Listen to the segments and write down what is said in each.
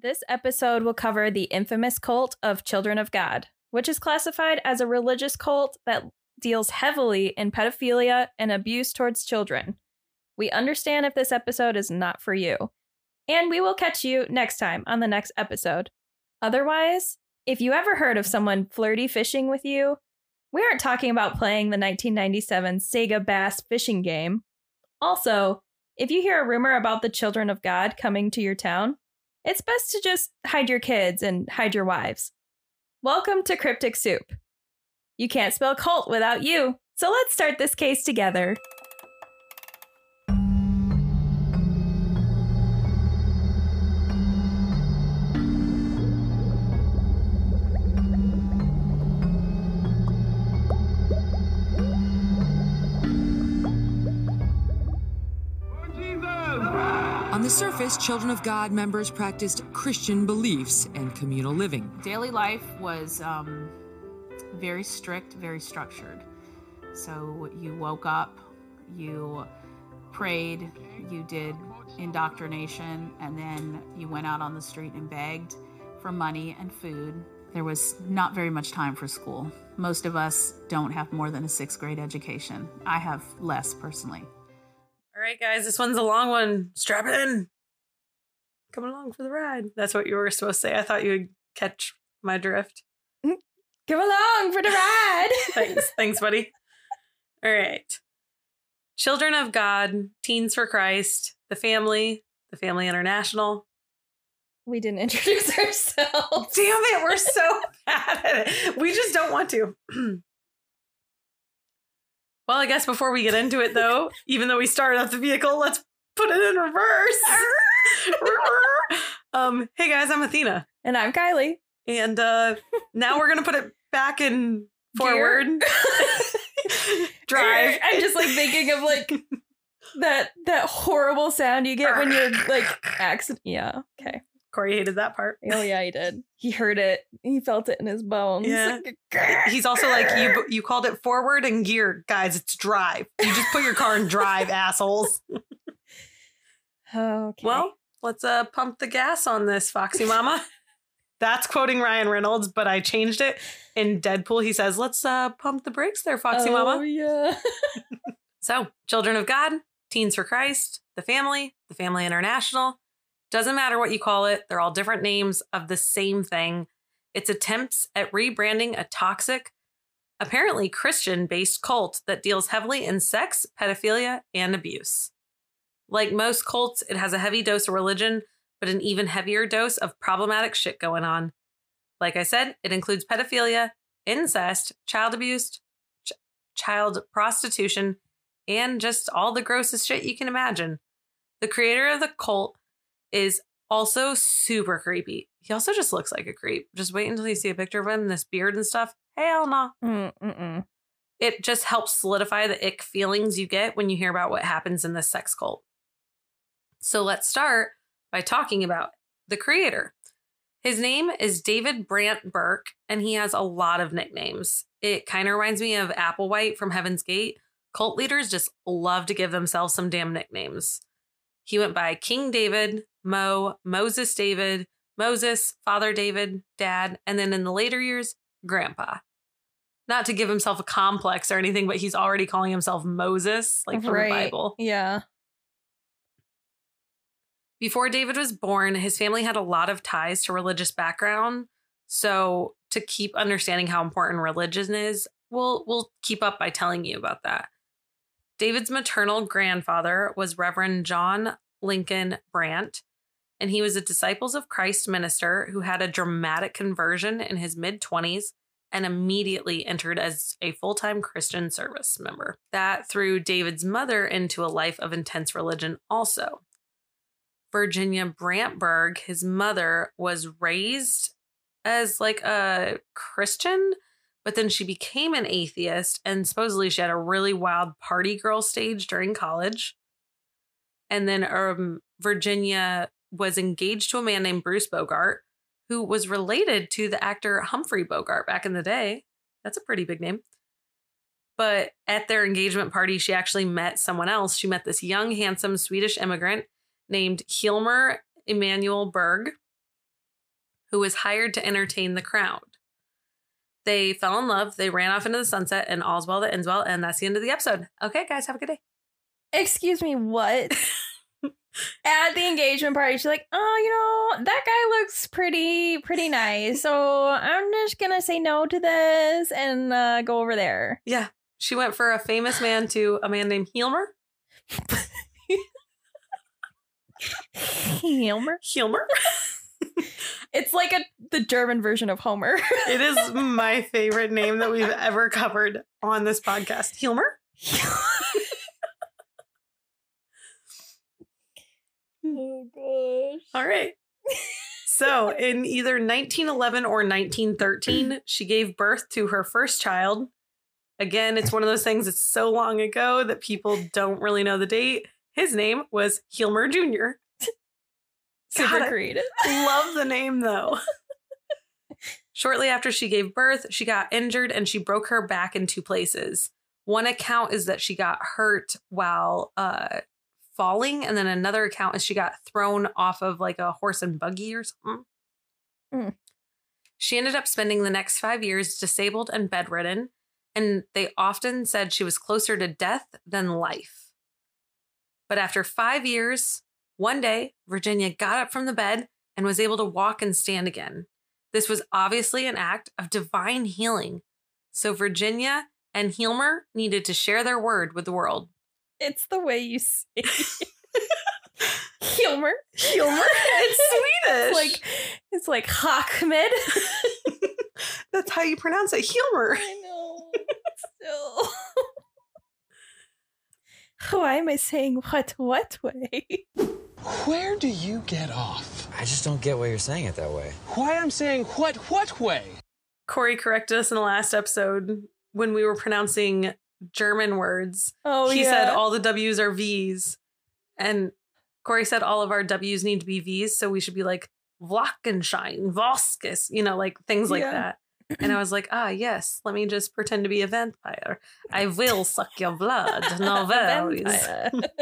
This episode will cover the infamous cult of Children of God, which is classified as a religious cult that deals heavily in pedophilia and abuse towards children. We understand if this episode is not for you. And we will catch you next time on the next episode. Otherwise, if you ever heard of someone flirty fishing with you, we aren't talking about playing the 1997 Sega Bass fishing game. Also, if you hear a rumor about the children of God coming to your town, it's best to just hide your kids and hide your wives. Welcome to Cryptic Soup. You can't spell cult without you, so let's start this case together. On Children of God members practiced Christian beliefs and communal living. Daily life was um, very strict, very structured. So you woke up, you prayed, you did indoctrination, and then you went out on the street and begged for money and food. There was not very much time for school. Most of us don't have more than a sixth grade education. I have less personally. All right, guys, this one's a long one. Strap in. Coming along for the ride. That's what you were supposed to say. I thought you would catch my drift. Mm-hmm. Come along for the ride. Thanks. Thanks, buddy. All right. Children of God, Teens for Christ, the family, the Family International. we didn't introduce ourselves. Damn it, we're so bad at it. We just don't want to. well, I guess before we get into it, though, even though we started off the vehicle, let's put it in reverse. um, hey guys, I'm Athena, And I'm Kylie. and uh, now we're gonna put it back in forward. Drive. I'm just like thinking of like that that horrible sound you get when you're like accident. Yeah. Okay. Corey hated that part. Oh yeah, he did. He heard it. He felt it in his bones. Yeah. He's also like you. You called it forward and gear, guys. It's drive. You just put your car in drive, assholes. Okay. Well, let's uh pump the gas on this, Foxy Mama. That's quoting Ryan Reynolds, but I changed it. In Deadpool, he says, "Let's uh pump the brakes there, Foxy oh, Mama." yeah. So, Children of God, Teens for Christ, the Family, the Family International. Doesn't matter what you call it, they're all different names of the same thing. It's attempts at rebranding a toxic, apparently Christian based cult that deals heavily in sex, pedophilia, and abuse. Like most cults, it has a heavy dose of religion, but an even heavier dose of problematic shit going on. Like I said, it includes pedophilia, incest, child abuse, ch- child prostitution, and just all the grossest shit you can imagine. The creator of the cult is also super creepy. He also just looks like a creep. Just wait until you see a picture of him, this beard and stuff. Hell no. Mm, mm-mm. It just helps solidify the ick feelings you get when you hear about what happens in this sex cult. So let's start by talking about the creator. His name is David Brandt Berg, and he has a lot of nicknames. It kind of reminds me of Applewhite from Heaven's Gate. Cult leaders just love to give themselves some damn nicknames. He went by King David, Mo, Moses David, Moses, Father David, Dad, and then in the later years, Grandpa. Not to give himself a complex or anything, but he's already calling himself Moses, like from right. the Bible. Yeah. Before David was born, his family had a lot of ties to religious background. So to keep understanding how important religion is, we'll we'll keep up by telling you about that. David's maternal grandfather was Reverend John Lincoln Brandt, and he was a Disciples of Christ minister who had a dramatic conversion in his mid 20s and immediately entered as a full time Christian service member. That threw David's mother into a life of intense religion, also. Virginia Brandt Berg, his mother, was raised as like a Christian, but then she became an atheist, and supposedly she had a really wild party girl stage during college. And then um, Virginia was engaged to a man named Bruce Bogart, who was related to the actor Humphrey Bogart back in the day. That's a pretty big name. But at their engagement party, she actually met someone else. She met this young, handsome Swedish immigrant named Hilmer Emanuel Berg. who was hired to entertain the crowd. They fell in love, they ran off into the sunset, and all's well that ends well. And that's the end of the episode. Okay, guys, have a good day. Excuse me, what? At the engagement party, she's like, "Oh, you know, that guy looks pretty, pretty nice. So I'm just gonna say no to this and uh, go over there." Yeah. She went for a famous man to a man named Hilmer. Hilmer. Hilmer. It's like a the German version of Homer. it is my favorite name that we've ever covered on this podcast. Hilmer. oh gosh. All right. So, in either 1911 or 1913, she gave birth to her first child. Again, it's one of those things, it's so long ago that people don't really know the date. His name was Hilmer Jr. Super God, creative. Love the name though. Shortly after she gave birth, she got injured and she broke her back in two places. One account is that she got hurt while uh, falling, and then another account is she got thrown off of like a horse and buggy or something. Mm. She ended up spending the next five years disabled and bedridden, and they often said she was closer to death than life. But after five years, one day, Virginia got up from the bed and was able to walk and stand again. This was obviously an act of divine healing. So Virginia and Hilmer needed to share their word with the world. It's the way you say it. Hilmer. Hilmer? It's Swedish. It's like it's like Hakmed. That's how you pronounce it. Hilmer. I know. Still. Why am I saying what what way? Where do you get off? I just don't get why you're saying it that way. Why I'm saying what what way? Corey corrected us in the last episode when we were pronouncing German words. Oh he yeah. said all the W's are V's. And Corey said all of our W's need to be V's. So we should be like Wackenschein, Voskis, you know, like things like Yeah. that. And I was like, ah, yes, let me just pretend to be a vampire. I will suck your blood. No worries.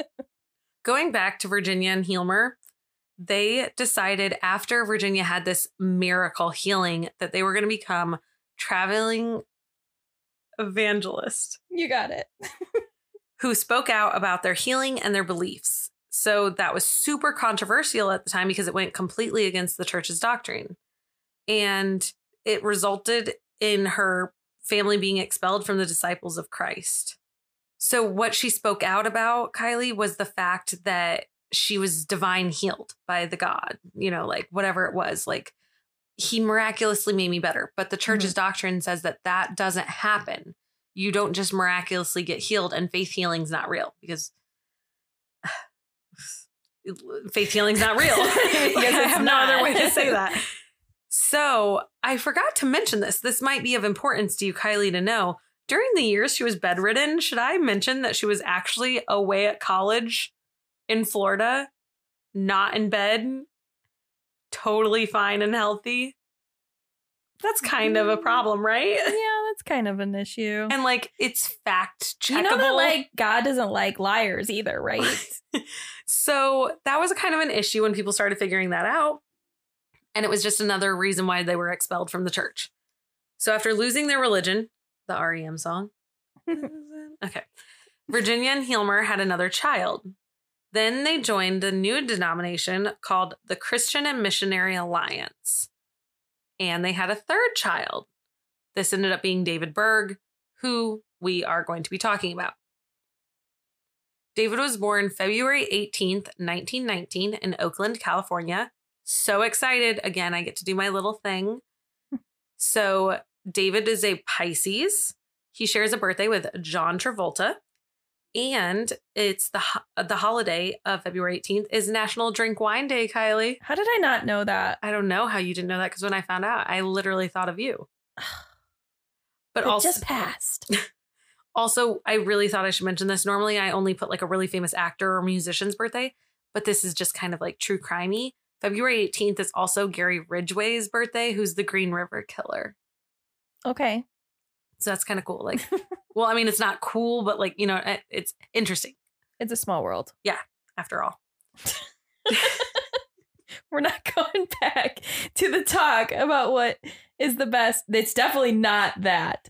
Going back to Virginia and Hilmer, they decided after Virginia had this miracle healing that they were going to become traveling evangelist you got it. who spoke out about their healing and their beliefs. So that was super controversial at the time because it went completely against the church's doctrine. And it resulted in her family being expelled from the disciples of Christ. So, what she spoke out about, Kylie, was the fact that she was divine healed by the God, you know, like whatever it was, like he miraculously made me better. But the church's mm-hmm. doctrine says that that doesn't happen. You don't just miraculously get healed, and faith healing's not real because faith healing's not real. Because I it's have no other way to say that. So I forgot to mention this. This might be of importance to you, Kylie, to know. During the years she was bedridden, should I mention that she was actually away at college in Florida, not in bed, totally fine and healthy? That's kind of a mm-hmm. problem, right? Yeah, that's kind of an issue. And like it's fact checkable. you know that like God doesn't like liars either, right? so that was a kind of an issue when people started figuring that out. And it was just another reason why they were expelled from the church. So after losing their religion, the REM song, okay, Virginia and Hilmer had another child. Then they joined a new denomination called the Christian and Missionary Alliance. And they had a third child. This ended up being David Berg, who we are going to be talking about. David was born February 18th, 1919, in Oakland, California. So excited. Again, I get to do my little thing. Hmm. So, David is a Pisces. He shares a birthday with John Travolta. And it's the the holiday of February 18th is National Drink Wine Day, Kylie. How did I not know that? I don't know how you didn't know that because when I found out, I literally thought of you. But it also, just passed. also, I really thought I should mention this. Normally, I only put like a really famous actor or musician's birthday, but this is just kind of like true crimey. February 18th is also Gary Ridgway's birthday, who's the Green River Killer. Okay. So that's kind of cool. Like, well, I mean, it's not cool, but like, you know, it's interesting It's a small world. Yeah, after all. We're not going back to the talk about what is the best. It's definitely not that.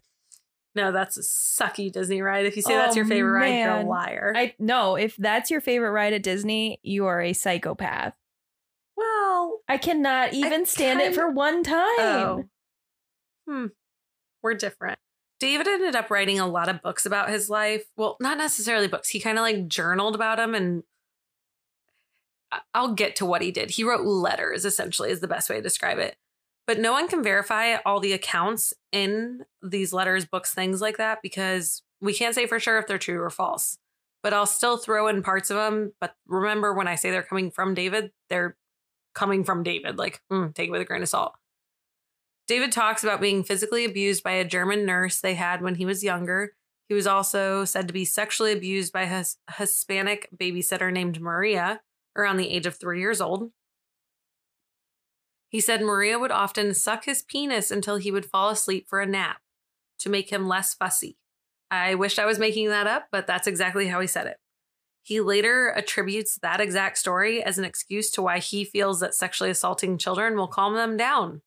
No, that's a sucky Disney ride. If you say that's Oh, your favorite ride, you're a man. liar. I no, if that's your favorite ride at Disney, you are a psychopath. Well, I cannot even stand it for one time. oh. Hmm. We're different. David ended up writing a lot of books about his life. Well, not necessarily books. He kind of like journaled about them and I'll get to what he did. He wrote letters, essentially, is the best way to describe it. But no one can verify all the accounts in these letters, books, things like that, because we can't say for sure if they're true or false. But I'll still throw in parts of them. But remember, when I say they're coming from David, they're coming from David. Like, mm, take it with a grain of salt. David talks about being physically abused by a German nurse they had when he was younger. He was also said to be sexually abused by a His- Hispanic babysitter named Maria around the age of three years old. He said Maria would often suck his penis until he would fall asleep for a nap to make him less fussy. I wished I was making that up, but that's exactly how he said it. He later attributes that exact story as an excuse to why he feels that sexually assaulting children will calm them down.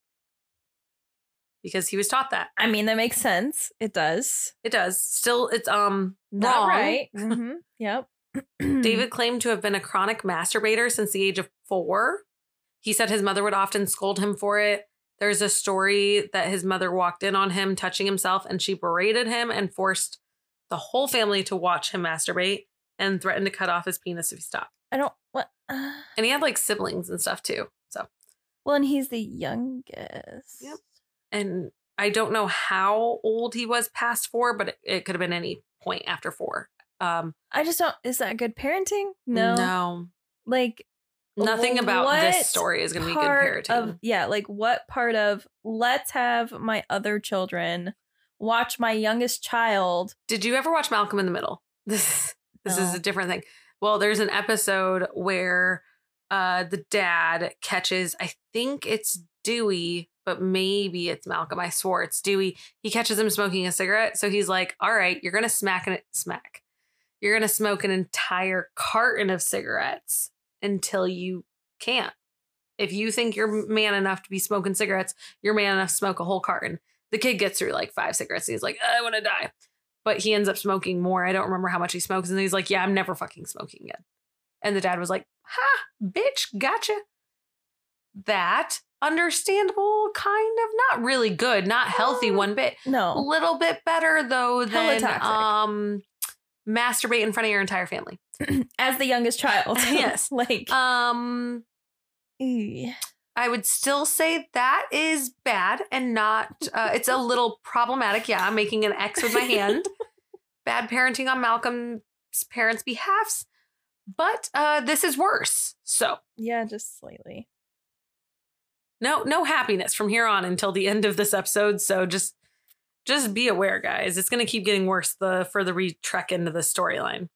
Because he was taught that. I mean, that makes sense. It does. It does. Still, it's um Not wrong. right. hmm Yep. David claimed to have been a chronic masturbator since the age of four. He said his mother would often scold him for it. There's a story that his mother walked in on him touching himself and she berated him and forced the whole family to watch him masturbate and threatened to cut off his penis if he stopped. I don't what. Uh, And he had like siblings and stuff too. So, well, and he's the youngest. Yep. and I don't know how old he was past four, but it, it could have been any point after four. Um, I just don't. Is that good parenting? No. no, Like nothing about this story is going to be good parenting. Of, yeah, like what part of let's have my other children watch my youngest child? Did you ever watch Malcolm in the Middle? This this is a different thing. Well, there's an episode where uh the dad catches, I think it's Dewey, but maybe it's Malcolm. I swore it's Dewey. He catches him smoking a cigarette. So he's like, All right, you're gonna smack it smack. You're gonna smoke an entire carton of cigarettes until you can't. If you think you're man enough to be smoking cigarettes, you're man enough to smoke a whole carton. The kid gets through like five cigarettes and he's like, I want to die but he ends up smoking more. I don't remember how much he smokes. And he's like, Yeah, I'm never fucking smoking again. And the dad was like, Ha, bitch, gotcha. That understandable, kind of not really good, not healthy one bit. No. A little bit better though than um masturbate in front of your entire family. As the youngest child. Yes. like Um ew. I would still say that is bad and not, uh, it's a little problematic. Yeah, I'm making an X with my hand. Bad parenting on Malcolm's parents' behalfs. But uh, this is worse. So yeah, just slightly. no, no happiness from here on until the end of this episode. So just, just be aware, guys. It's going to keep getting worse the further we trek into the storyline.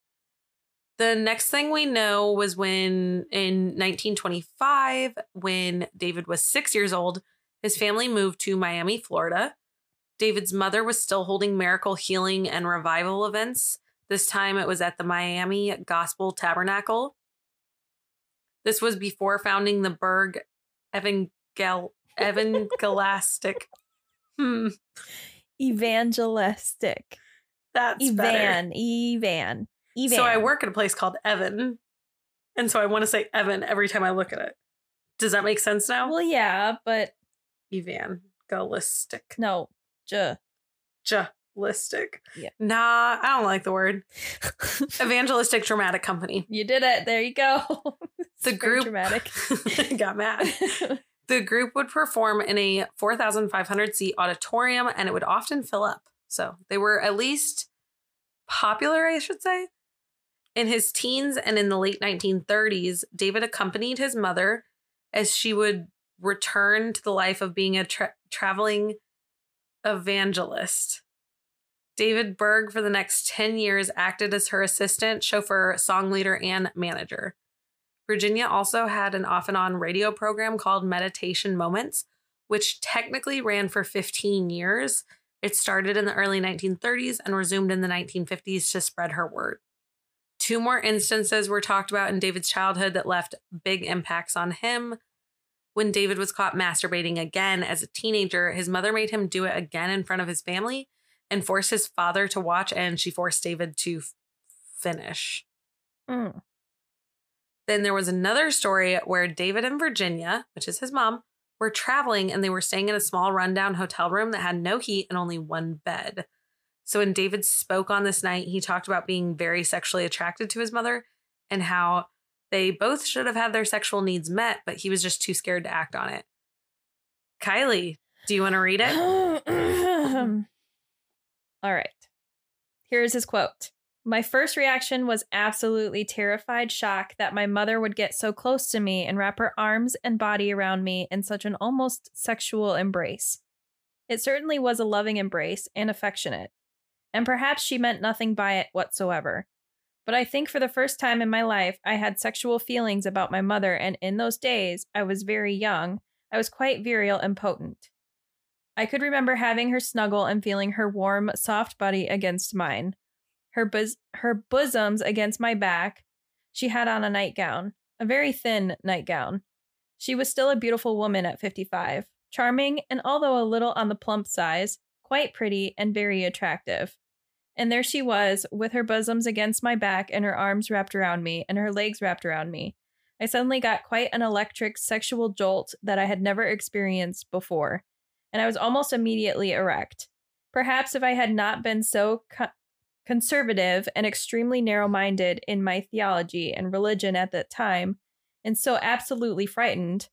The next thing we know was when in 1925, when David was six years old, his family moved to Miami, Florida. David's mother was still holding miracle healing and revival events. This time it was at the Miami Gospel Tabernacle. This was before founding the Berg Evangel- Evangelistic. Hmm, Evangelistic. that's better. Evan. Evan. Evan. So I work at a place called Evan. And so I want to say Evan every time I look at it. Does that make sense now? Well, yeah, but Evangelistic. no. J. Jalistic. Yeah. Nah, I don't like the word. Evangelistic Dramatic Company. you did it. There you go. The group dramatic. Got mad. The group would perform in a 4,500 seat auditorium and it would often fill up. So they were at least popular, I should say. In his teens and in the late 1930s, David accompanied his mother as she would return to the life of being a tra- traveling evangelist. David Berg, for the next 10 years, acted as her assistant, chauffeur, song leader, and manager. Virginia also had an off and on radio program called Meditation Moments, which technically ran for 15 years. It started in the early 1930s and resumed in the 1950s to spread her word. Two more instances were talked about in David's childhood that left big impacts on him. When David was caught masturbating again as a teenager, his mother made him do it again in front of his family and forced his father to watch, and she forced David to f- finish. Mm. Then there was another story where David and Virginia, which is his mom, were traveling and they were staying in a small rundown hotel room that had no heat and only one bed. So when David spoke on this night, he talked about being very sexually attracted to his mother and how they both should have had their sexual needs met, but he was just too scared to act on it. Kylie, do you want to read it? All right. Here's his quote. My first reaction was absolutely terrified shock that my mother would get so close to me and wrap her arms and body around me in such an almost sexual embrace. It certainly was a loving embrace and affectionate, and perhaps she meant nothing by it whatsoever. But I think for the first time in my life, I had sexual feelings about my mother, and in those days, I was very young. I was quite virile and potent. I could remember having her snuggle and feeling her warm, soft body against mine her bos- her bosoms against my back. She had on a nightgown, a very thin nightgown. She was still a beautiful woman at 55, charming and although a little on the plump size, quite pretty and very attractive. And there she was, with her bosoms against my back and her arms wrapped around me and her legs wrapped around me. I suddenly got quite an electric sexual jolt that I had never experienced before, and I was almost immediately erect. Perhaps if I had not been so co- conservative and extremely narrow minded in my theology and religion at that time, and so absolutely frightened,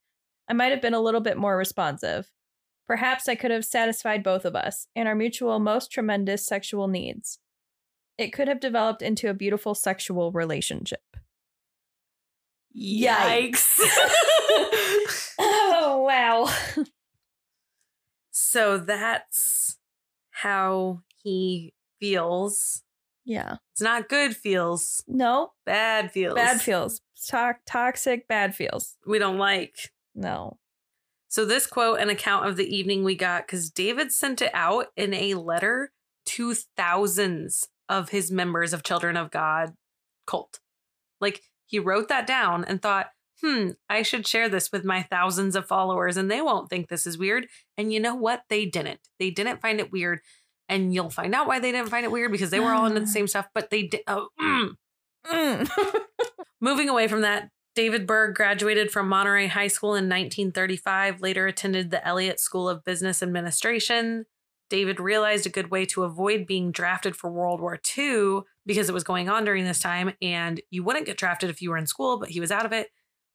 I might have been a little bit more responsive. Perhaps I could have satisfied both of us and our mutual most tremendous sexual needs. It could have developed into a beautiful sexual relationship. Yikes. oh, wow. so that's how he feels. Yeah. It's not good feels, No, bad feels. bad feels. To- toxic bad feels. We don't like. No. So this quote, an account of the evening we got, because David sent it out in a letter to thousands of his members of Children of God cult. Like he wrote that down and thought, hmm, I should share this with my thousands of followers and they won't think this is weird. And you know what? They didn't. They didn't find it weird. And you'll find out why they didn't find it weird because they were all into the same stuff, but they did. Oh, mm. Mm. Moving away from that, David Berg graduated from Monterey High School in 1935, later attended the Elliott School of Business Administration. David realized a good way to avoid being drafted for World War II because it was going on during this time and you wouldn't get drafted if you were in school, but he was out of it,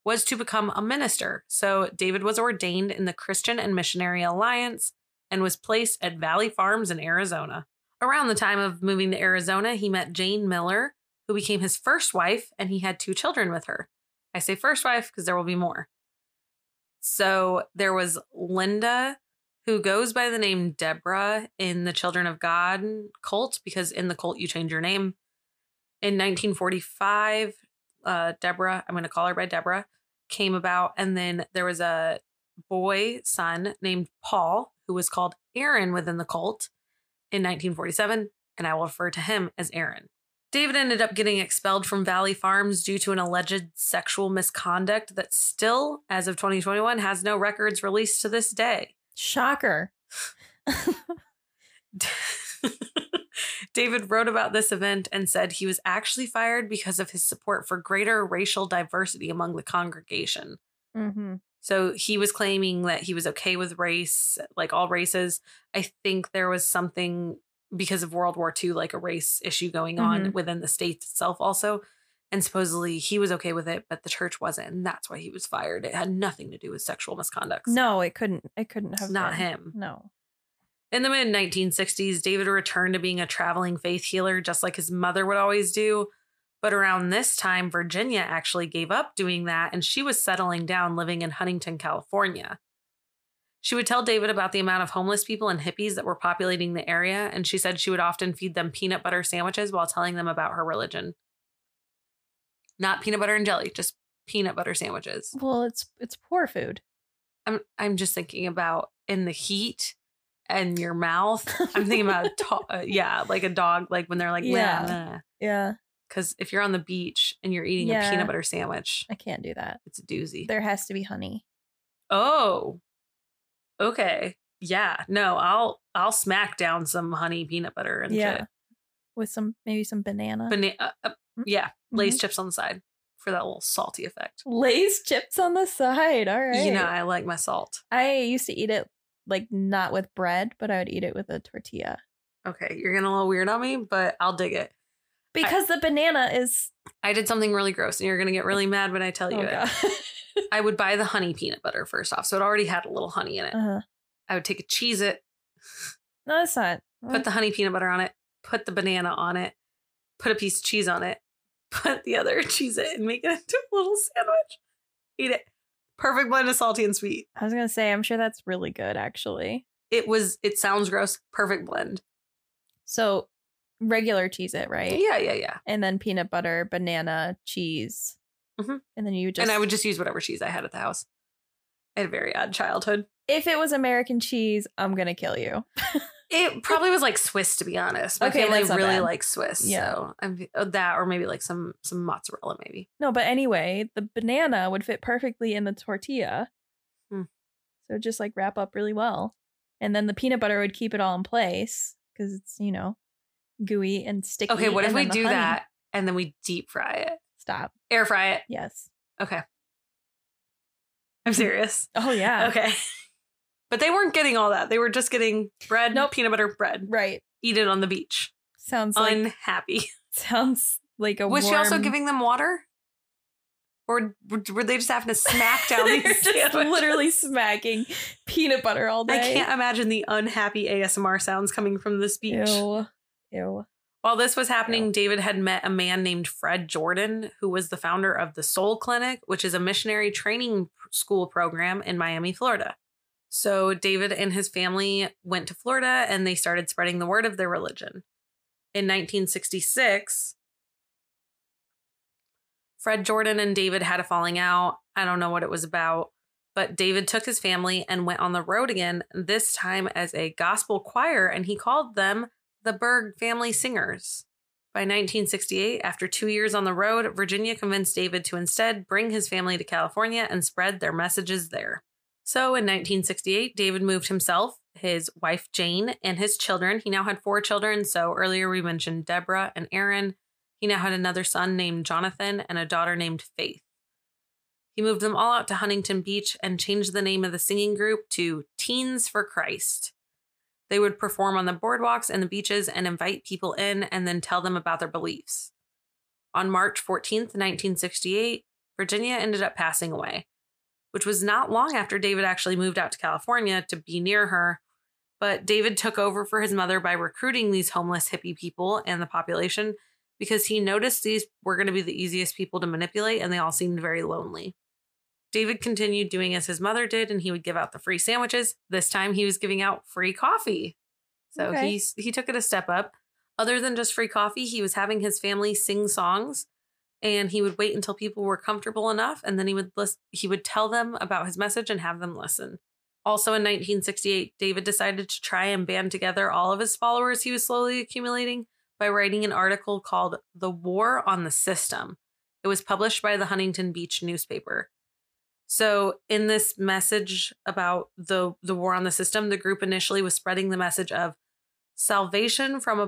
was to become a minister. So David was ordained in the Christian and Missionary Alliance and was placed at Valley Farms in Arizona. Around the time of moving to Arizona, he met Jane Miller, who became his first wife, and he had two children with her. I say first wife because there will be more. So there was Linda, who goes by the name Deborah in the Children of God cult, because in the cult you change your name. In 1945, uh, Deborah, I'm going to call her by Deborah, came about. And then there was a boy son named Paul, who was called Aaron within the cult in 1947, and I will refer to him as Aaron. David ended up getting expelled from Valley Farms due to an alleged sexual misconduct that still, as of 2021, has no records released to this day. Shocker. David wrote about this event and said he was actually fired because of his support for greater racial diversity among the congregation. Mm-hmm. So he was claiming that he was okay with race, like all races. I think there was something because of World War II, like a race issue going on Mhm. within the states itself, also. And supposedly he was okay with it, but the church wasn't. And that's why he was fired. It had nothing to do with sexual misconduct. No, it couldn't. It couldn't have not been. him. No. In the mid 1960s, David returned to being a traveling faith healer, just like his mother would always do. But around this time, Virginia actually gave up doing that and she was settling down living in Huntington, California. She would tell David about the amount of homeless people and hippies that were populating the area, and she said she would often feed them peanut butter sandwiches while telling them about her religion. Not peanut butter and jelly, just peanut butter sandwiches. Well, it's it's poor food. I'm I'm just thinking about in the heat and your mouth. I'm thinking about a to- uh, yeah, like a dog, like when they're like Yeah. yeah. Yeah, Because if you're on the beach and you're eating Yeah. a peanut butter sandwich, I can't do that. it's a doozy. There has to be honey. Oh. Okay. Yeah. No, I'll I'll smack down some honey peanut butter and yeah. shit. With some maybe some banana. Bana- uh, uh, Mm, yeah, Lay's mhm. chips on the side for that little salty effect. Lay's chips on the side. All right. You know, I like my salt. I used to eat it like not with bread, but I would eat it with a tortilla. Okay, you're getting a little weird on me, but I'll dig it. Because the banana is I did something really gross, and you're gonna get really mad when I tell you oh it. I would buy the honey peanut butter first off, so it already had a little honey in it. uh-huh. I would take a cheese it, No, it's not. put the honey peanut butter on it, put the banana on it, put a piece of cheese on it, put the other cheese it, and make it into a little sandwich. Eat it. Perfect blend of salty and sweet. I was gonna say, I'm sure that's really good actually. It was. It sounds gross. Perfect blend. So regular cheese it, right? Yeah, yeah, yeah. And then peanut butter, banana, cheese. Mhm. And then you just and I would just use whatever cheese I had at the house. I had a very odd childhood. if it was American cheese, I'm gonna kill you. It probably was like Swiss, to be honest. My Okay, family really bad. likes Swiss, Yeah. so I'm uh, that, or maybe like some some mozzarella, maybe. No, but anyway, the banana would fit perfectly in the tortilla. Hmm. So just like wrap up really well. And then the peanut butter would keep it all in place because it's, you know, gooey and sticky. Okay, what if we do honey- that and then we deep fry it, Stop. air fry it? Yes. Okay, I'm serious. Oh, yeah. Okay, but they weren't getting all that. They were just getting bread, Nope. peanut butter bread. Right. Eat it on the beach. Sounds like Unhappy. sounds like a Was she also giving them water? Or were they just having to smack down these just sandwiches? literally smacking peanut butter all day? I can't imagine the unhappy ASMR sounds coming from this beach. Ew. Ew. While this was happening, Ew. David had met a man named Fred Jordan, who was the founder of the Soul Clinic, which is a missionary training school program in Miami, Florida. So David and his family went to Florida and they started spreading the word of their religion. In 1966, Fred Jordan and David had a falling out. I don't know what it was about, but David took his family and went on the road again, this time as a gospel choir, and he called them the Berg Family Singers. By 1968, after two years on the road, Virginia convinced David to instead bring his family to California and spread their messages there. So in 1968, David moved himself, his wife Jane, and his children. He now had four children. So earlier we mentioned Deborah and Aaron. He now had another son named Jonathan and a daughter named Faith. He moved them all out to Huntington Beach and changed the name of the singing group to Teens for Christ. They would perform on the boardwalks and the beaches and invite people in and then tell them about their beliefs. On March 14th, 1968, Virginia ended up passing away, which was not long after David actually moved out to California to be near her. But David took over for his mother by recruiting these homeless hippie people and the population because he noticed these were going to be the easiest people to manipulate and they all seemed very lonely. David continued doing as his mother did, and he would give out the free sandwiches. This time he was giving out free coffee. So Okay. he's he took it a step up. Other than just free coffee, he was having his family sing songs and he would wait until people were comfortable enough and then he would list, he would tell them about his message and have them listen. Also in 1968, David decided to try and band together all of his followers he was slowly accumulating by writing an article called The War on the System. It was published by the Huntington Beach newspaper. So, in this message about the the war on the system, the group initially was spreading the message of salvation from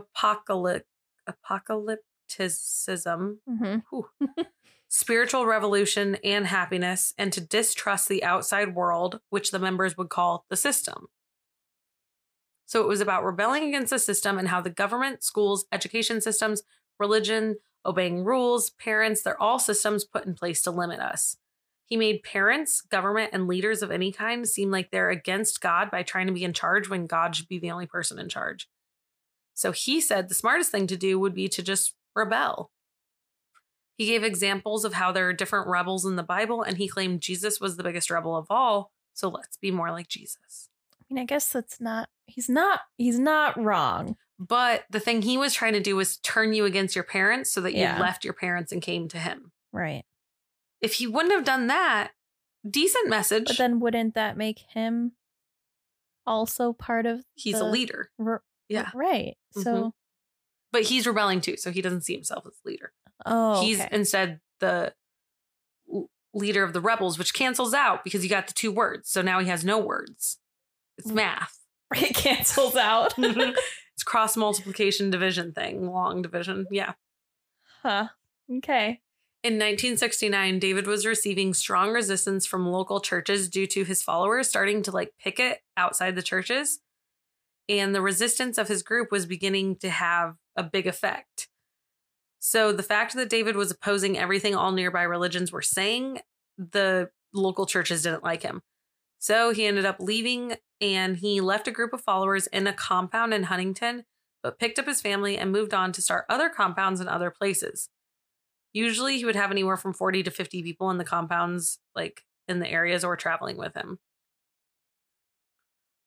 apocalypticism, Mhm. spiritual revolution, and happiness, and to distrust the outside world, which the members would call the system. So it was about rebelling against the system and how the government, schools, education systems, religion, obeying rules, parents, they're all systems put in place to limit us. He made parents, government, and leaders of any kind seem like they're against God by trying to be in charge when God should be the only person in charge. So he said the smartest thing to do would be to just rebel. He gave examples of how there are different rebels in the Bible, and he claimed Jesus was the biggest rebel of all. So let's be more like Jesus. I mean, I guess that's not. He's not. He's not wrong. But the thing he was trying to do was turn you against your parents so that you Yeah. left your parents and came to him. Right. If he wouldn't have done that, decent message. But then, wouldn't that make him also part of? he's a leader. r- Yeah. Right. Mm-hmm. So. But he's rebelling too, so he doesn't see himself as leader. Oh. he's okay. instead the leader of the rebels, which cancels out because you got the two words. So now he has no words. It's math. It cancels out. Mm-hmm. it's cross multiplication division thing, long division. Yeah. huh. Okay. In 1969, David was receiving strong resistance from local churches due to his followers starting to like picket outside the churches. And the resistance of his group was beginning to have a big effect. So the fact that David was opposing everything all nearby religions were saying, the local churches didn't like him. So he ended up leaving and he left a group of followers in a compound in Huntington, but picked up his family and moved on to start other compounds in other places. Usually he would have anywhere from 40 to 50 people in the compounds, like in the areas or traveling with him.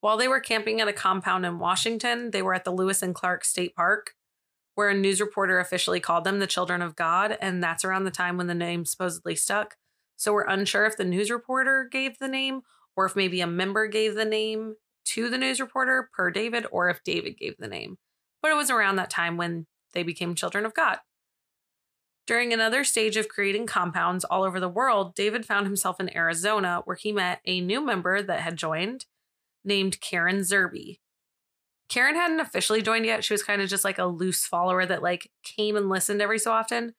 While they were camping at a compound in Washington, they were at the Lewis and Clark State Park, where a news reporter officially called them the Children of God, and that's around the time when the name supposedly stuck. So we're unsure if the news reporter gave the name or if maybe a member gave the name to the news reporter per David or if David gave the name. But it was around that time when they became children of God. During another stage of creating compounds all over the world, David found himself in Arizona where he met a new member that had joined named Karen Zerby. Karen hadn't officially joined yet. She was kind of just like a loose follower that like came and listened every so often.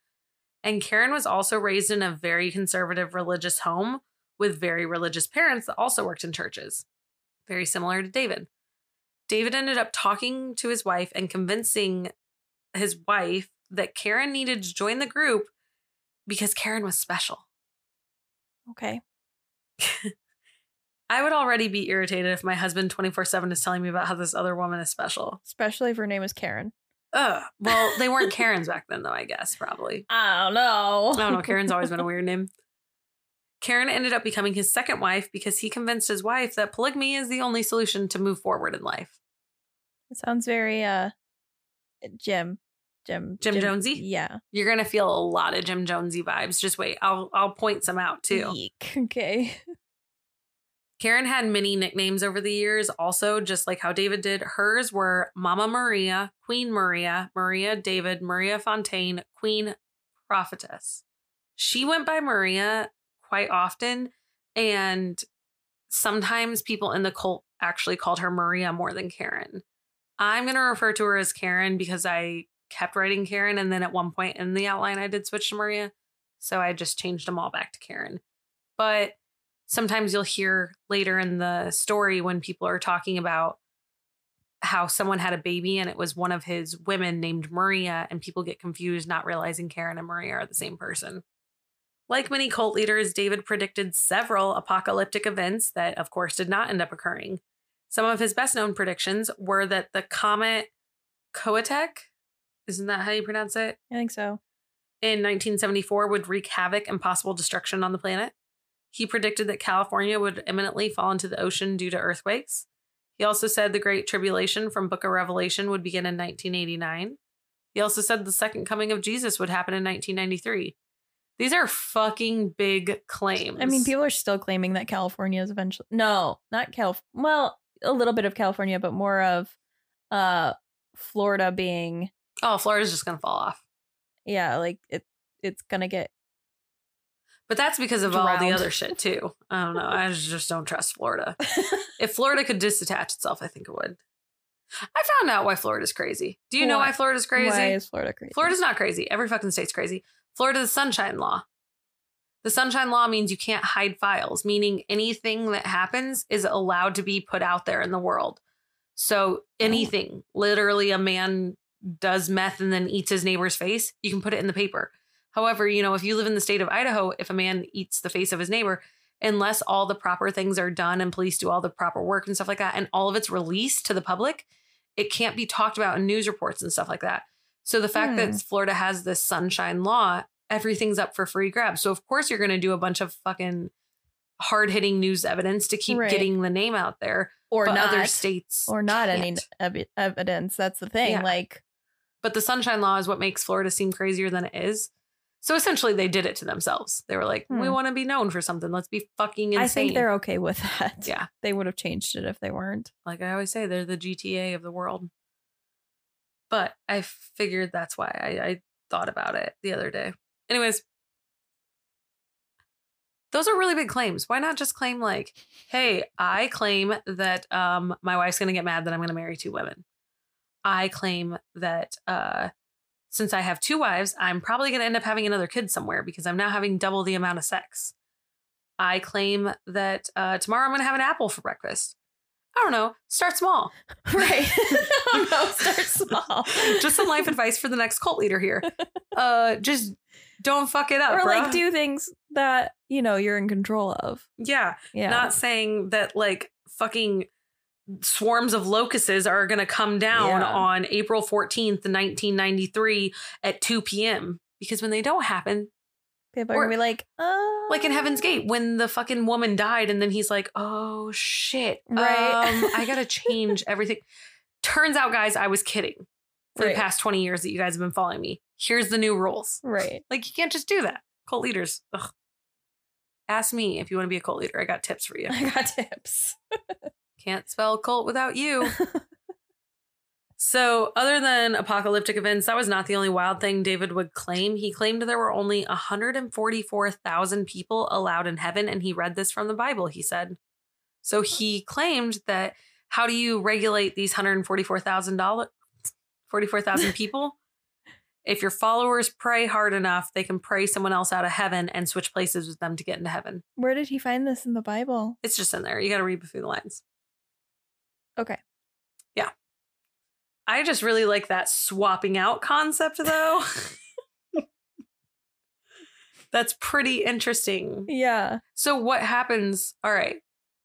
And Karen was also raised in a very conservative religious home with very religious parents that also worked in churches. Very similar to David. David ended up talking to his wife and convincing his wife that Karen needed to join the group because Karen was special. Okay. I would already be irritated if my husband 24 7 is telling me about how this other woman is special. Especially if her name is Karen. Ugh. Well, they weren't Karens back then, though, I guess, probably. I don't know. I don't know. Karen's always been a weird name. Karen ended up becoming his second wife because he convinced his wife that polygamy is the only solution to move forward in life. It sounds very uh Jim. Jim. Jim Jonesy? Yeah. You're gonna feel a lot of Jim Jonesy vibes. Just wait. I'll I'll point some out too. Eek. Okay. Karen had many nicknames over the years, also, just like how David did. Hers were Mama Maria, Queen Maria, Maria David, Maria Fontaine, Queen Prophetess. She went by Maria quite often, and sometimes people in the cult actually called her Maria more than Karen. I'm going to refer to her as Karen because I kept writing Karen, and then at one point in the outline, I did switch to Maria. So I just changed them all back to Karen. But sometimes you'll hear later in the story when people are talking about how someone had a baby and it was one of his women named Maria, and people get confused, not realizing Karen and Maria are the same person. Like many cult leaders, David predicted several apocalyptic events that, of course, did not end up occurring. Some of his best known predictions were that the comet Kohoutek, isn't that how you pronounce it? I think so. In 1974 would wreak havoc and possible destruction on the planet. He predicted that California would imminently fall into the ocean due to earthquakes. He also said the Great Tribulation from Book of Revelation would begin in 1989. He also said the second coming of Jesus would happen in 1993. These are fucking big claims. I mean, people are still claiming that California is eventually no, not Calif. Well, a little bit of California, but more of uh Florida being oh, Florida's just gonna fall off. yeah, like it it's gonna get But that's because of all the other shit too. I don't know. I just don't trust Florida. if Florida could disattach itself, I think it would. I found out why Florida's crazy. Do you know Why? why Florida's crazy? Why is Florida crazy? Florida's not crazy. Every fucking state's crazy. Florida's sunshine law. The sunshine law means you can't hide files, meaning anything that happens is allowed to be put out there in the world. So oh. anything, literally a man does meth and then eats his neighbor's face, you can put it in the paper. However, you know, if you live in the state of Idaho, if a man eats the face of his neighbor, unless all the proper things are done and police do all the proper work and stuff like that, and all of it's released to the public, it can't be talked about in news reports and stuff like that. So the fact Hmm. that Florida has this sunshine law, everything's up for free grab. So of course you're going to do a bunch of fucking hard hitting news evidence to keep Right. getting the name out there. or not other states or not any can't. ev- evidence. That's the thing. Yeah. Like But the sunshine law is what makes Florida seem crazier than it is. So essentially they did it to themselves. They were like, we Hmm. want to be known for something. Let's be fucking insane. I think they're okay with that. Yeah. They would have changed it if they weren't. like I always say, they're the GTA of the world. But I figured that's why I, I thought about it the other day. Anyways, Those are really big claims. Why not just claim like, hey, I claim that um my wife's gonna get mad that I'm gonna marry two women. I claim that uh since I have two wives, I'm probably gonna end up having another kid somewhere because I'm now having double the amount of sex. I claim that uh tomorrow I'm gonna have an apple for breakfast. I don't know. Start small. Right. no, start small. just some life advice for the next cult leader here. Uh just don't fuck it up. or like do things that, you know, you're in control of. yeah. Yeah. Not saying that like fucking swarms of locusts are going to come down Yeah. on April 14th, 1993 at 2 p.m. Because when they don't happen, People are gonna be like, uh like in Heaven's Gate, when the fucking woman died, and then he's like, oh shit. Right. Um, I got to change everything. Turns out, guys, I was kidding for Right. the past 20 years that you guys have been following me. Here's the new rules. Right. Like, you can't just do that. Cult leaders. Ugh. Ask me if you want to be a cult leader. I got tips for you. I got tips. Can't spell cult without you. so, other than apocalyptic events, that was not the only wild thing David would claim. He claimed there were only 144,000 people allowed in heaven, and he read this from the Bible, he said. So, he claimed that how do you regulate these 144,000 dollars 44,000 people? if your followers pray hard enough, they can pray someone else out of heaven and switch places with them to get into heaven. Where did he find this in the Bible? It's just in there. You got to read between the lines. Okay. Yeah. I just really like that swapping out concept though. That's pretty interesting. Yeah. So what happens? All right.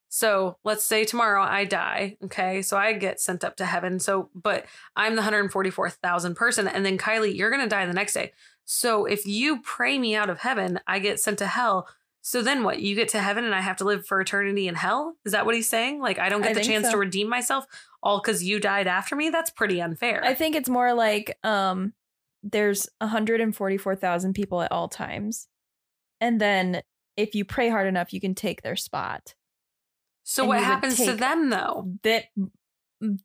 So let's say tomorrow I die. Okay. So I get sent up to heaven. So, but I'm the 144,000 person. And then Kylie, you're going to die the next day. So if you pray me out of heaven, I get sent to hell. So then what? You get to heaven and I have to live for eternity in hell? Is that what he's saying? Like I don't I get the chance so. to redeem myself all because you died after me? That's pretty unfair. I think it's more like um there's 144,000 people at all times. And then if you pray hard enough, you can take their spot. so and what happens to them though? That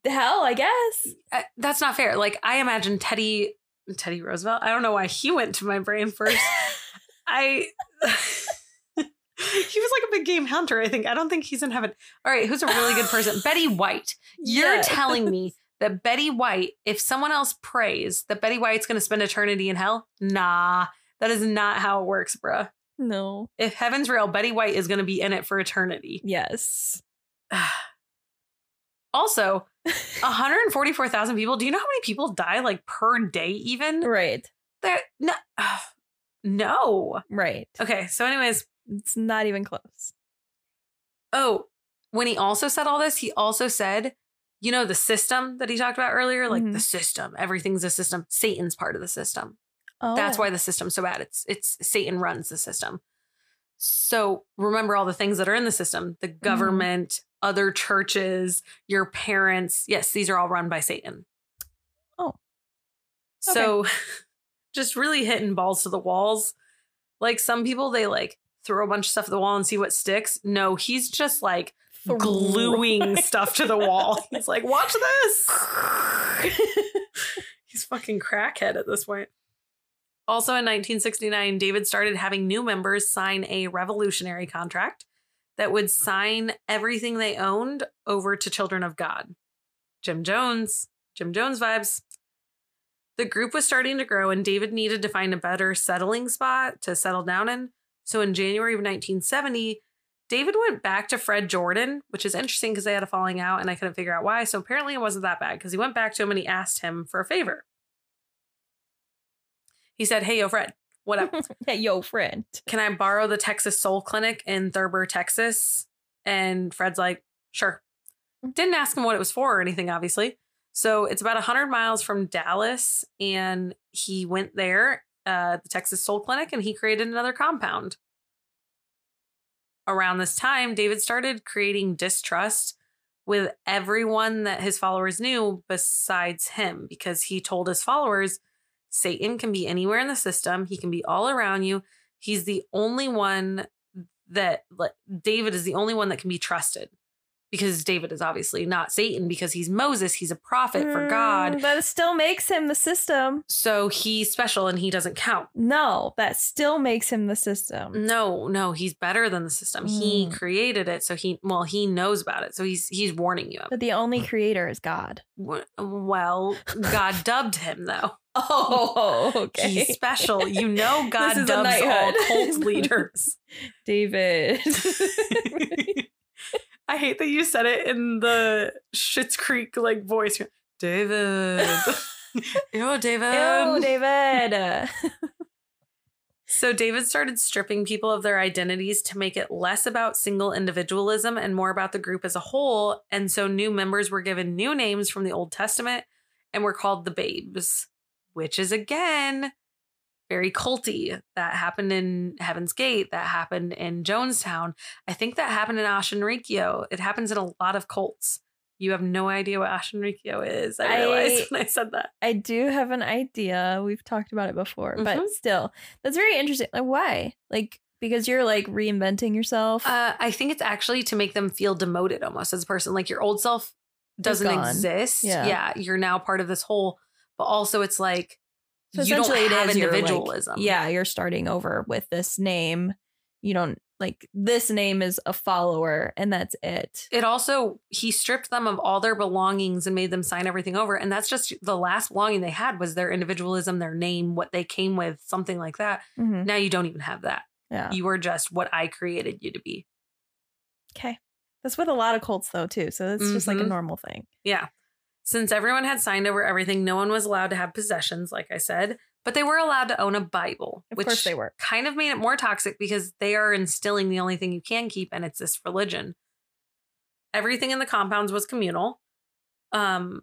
hell, I guess. Uh, that's not fair. Like I imagine Teddy Teddy Roosevelt. I don't know why he went to my brain first. I he was like a big game hunter, I think. I don't think he's in heaven. All right, who's a really good person? Betty White. You're telling me that Betty White, if someone else prays, that Betty White's gonna spend eternity in hell? Nah, that is not how it works, bruh. No. If heaven's real, Betty White is gonna be in it for eternity. Yes. Also, 144,000 people. Do you know how many people die like per day even? Right. There no No. Right. Okay, so anyways, It's not even close. oh, when he also said all this, he also said, you know the system that he talked about earlier, like Mhm. the system, everything's a system. Satan's part of the system. Oh. That's why the system's so bad. It's it's Satan runs the system. So remember all the things that are in the system, the Mm-hmm. government, other churches, your parents. Yes, these are all run by Satan. Oh. So just really hitting balls to the walls. Like some people, they like throw a bunch of stuff at the wall and see what sticks. No, he's just like gluing stuff to the wall. He's like, watch this. He's fucking crackhead at this point. Also in 1969, David started having new members sign a revolutionary contract that would sign everything they owned over to Children of God. Jim Jones, Jim Jones vibes. The group was starting to grow, and David needed to find a better settling spot to settle down in. So in January of 1970, David went back to Fred Jordan, which is interesting because they had a falling out and I couldn't figure out why. So apparently it wasn't that bad because he went back to him and he asked him for a favor. He said, Hey, yo, Fred, what up? hey, yo, Fred. Can I borrow the Texas Soul Clinic in Thurber, Texas? And Fred's like, Sure. Mm-hmm. Didn't ask him what it was for or anything, obviously. So it's about 100 miles from Dallas. And he went there, uh, the Texas Soul Clinic, and he created another compound around this time, David started creating distrust with everyone that his followers knew besides him because he told his followers Satan can be anywhere in the system, he can be all around you. He's the only one that David is the only one that can be trusted. Because David is obviously not Satan because he's Moses, he's a prophet for God. Mm, But it still makes him the system. So he's special and he doesn't count. No, that still makes him the system. No, no, he's better than the system. He Mm. created it, so he well, he knows about it. So he's he's warning you. But the only creator is God. Well, God dubbed him though. Oh, okay. He's special. You know God dubs all cult leaders. David. I hate that you said it in the Schitt's Creek like voice. David. Ew, David. Ew, David. So David started stripping people of their identities to make it less about single individualism and more about the group as a whole. And so new members were given new names from the Old Testament and were called the Babes, which is again very culty. That happened in Heaven's Gate. That happened in Jonestown. I think that happened in Ashenrikyo. It happens in a lot of cults. You have no idea what Ashenrikyo is. I realized I- when I said that. I do have an idea. We've talked about it before, but Mhm. still, that's very interesting. Like, why? Like, because you're like reinventing yourself. Uh, I think it's actually to make them feel demoted almost as a person. Like your old self doesn't exist. Yeah. you're now part of this whole. But also, it's like so you essentially, it is your, like- individualism. yeah, you're starting over with this name. You don't like this name is a follower, and that's it. It also he stripped them of all their belongings and made them sign everything over, and that's just the last belonging they had was their individualism, their name, what they came with, something like that. Mhm. Now you don't even have that. Yeah. You are just what I created you to be. Okay. That's with a lot of cults though too. So it's just like a Mhm. normal thing. Yeah. Since everyone had signed over everything, no one was allowed to have possessions, like I said, but they were allowed to own a Bible, Of which course they were. kind of made it more toxic because they are instilling the only thing you can keep, and it's this religion. Everything in the compounds was communal. Um,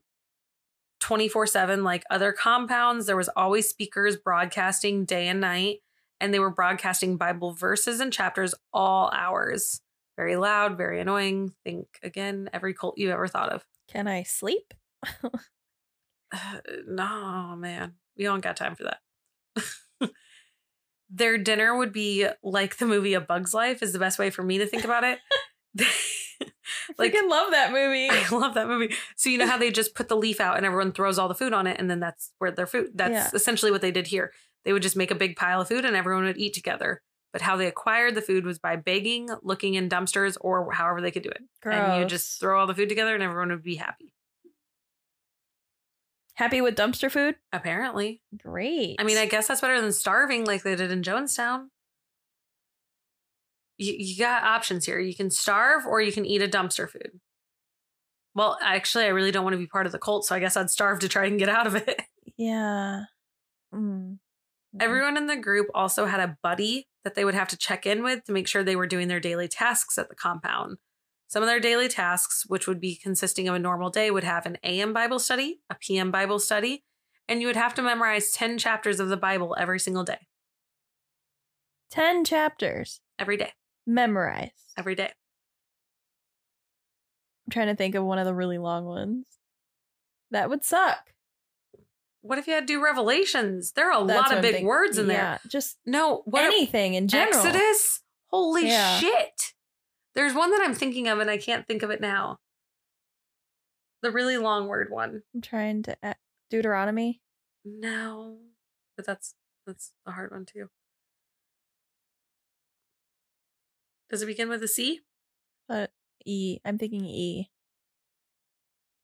24 7, like other compounds, there was always speakers broadcasting day and night, and they were broadcasting Bible verses and chapters all hours. Very loud, very annoying. Think again, every cult you ever thought of. Can I sleep? Uh, no, man, we don't got time for that. Their dinner would be like the movie A Bug's Life, is the best way for me to think about it. Like, I love that movie. I love that movie. So you know how they just put the leaf out and everyone throws all the food on it, and then that's where their food. That's Yeah. essentially what they did here. They would just make a big pile of food and everyone would eat together. But how they acquired the food was by begging, looking in dumpsters, or however they could do it. And you just throw all the food together and everyone would be happy. Happy with dumpster food? Apparently. Great. I mean, I guess that's better than starving like they did in Jonestown. You, you got options here. You can starve or you can eat a dumpster food. Well, actually, I really don't want to be part of the cult, so I guess I'd starve to try and get out of it. yeah. Mm. Everyone in the group also had a buddy that they would have to check in with to make sure they were doing their daily tasks at the compound. Some of their daily tasks, which would be consisting of a normal day, would have an AM Bible study, a PM Bible study, and you would have to memorize 10 chapters of the Bible every single day, 10 chapters every day, Memorize. every day. I'm trying to think of one of the really long ones. That would suck. What if you had to do Revelations? There are a That's lot of big thinking. words in there. Just No, what anything in general. Exodus? Holy Yeah. shit. There's one that I'm thinking of and I can't think of it now. The really long word one. I'm trying to a- Deuteronomy. No. But that's that's a hard one too. Does it begin with a C? But E. I'm thinking E.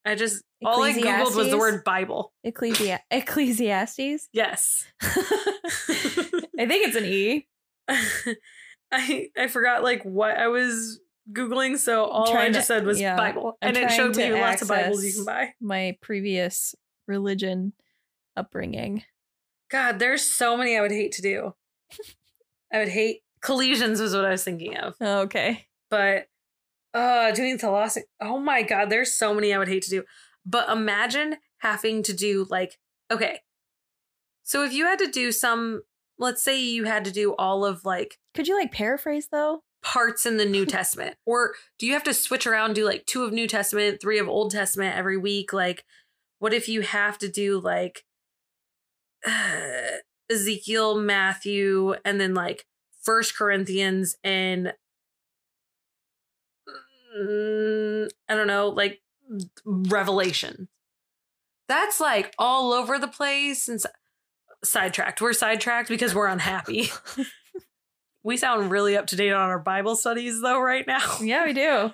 I just all I googled was the word Bible. Ecclesi- Ecclesiastes. Yes. I think it's an E. I I forgot like what I was googling, so all I just to- said was yeah. Bible, I'm and it showed me lots of Bibles you can buy. My previous religion upbringing. God, there's so many I would hate to do. I would hate Colossians was what I was thinking of, Okay. but uh doing Thalassic. Oh my God, there's so many I would hate to do. But imagine having to do like okay, so if you had to do some, let's say you had to do all of like Could you like paraphrase though? Parts in the New Testament? Or do you have to switch around, do like two of New Testament, three of Old Testament every week? Like, what if you have to do like uh, Ezekiel, Matthew, and then like First Corinthians and mm, I don't know, like revelation. That's like all over the place and sidetracked. We're sidetracked because we're unhappy. we sound really up to date on our Bible studies though right now. Yeah, we do.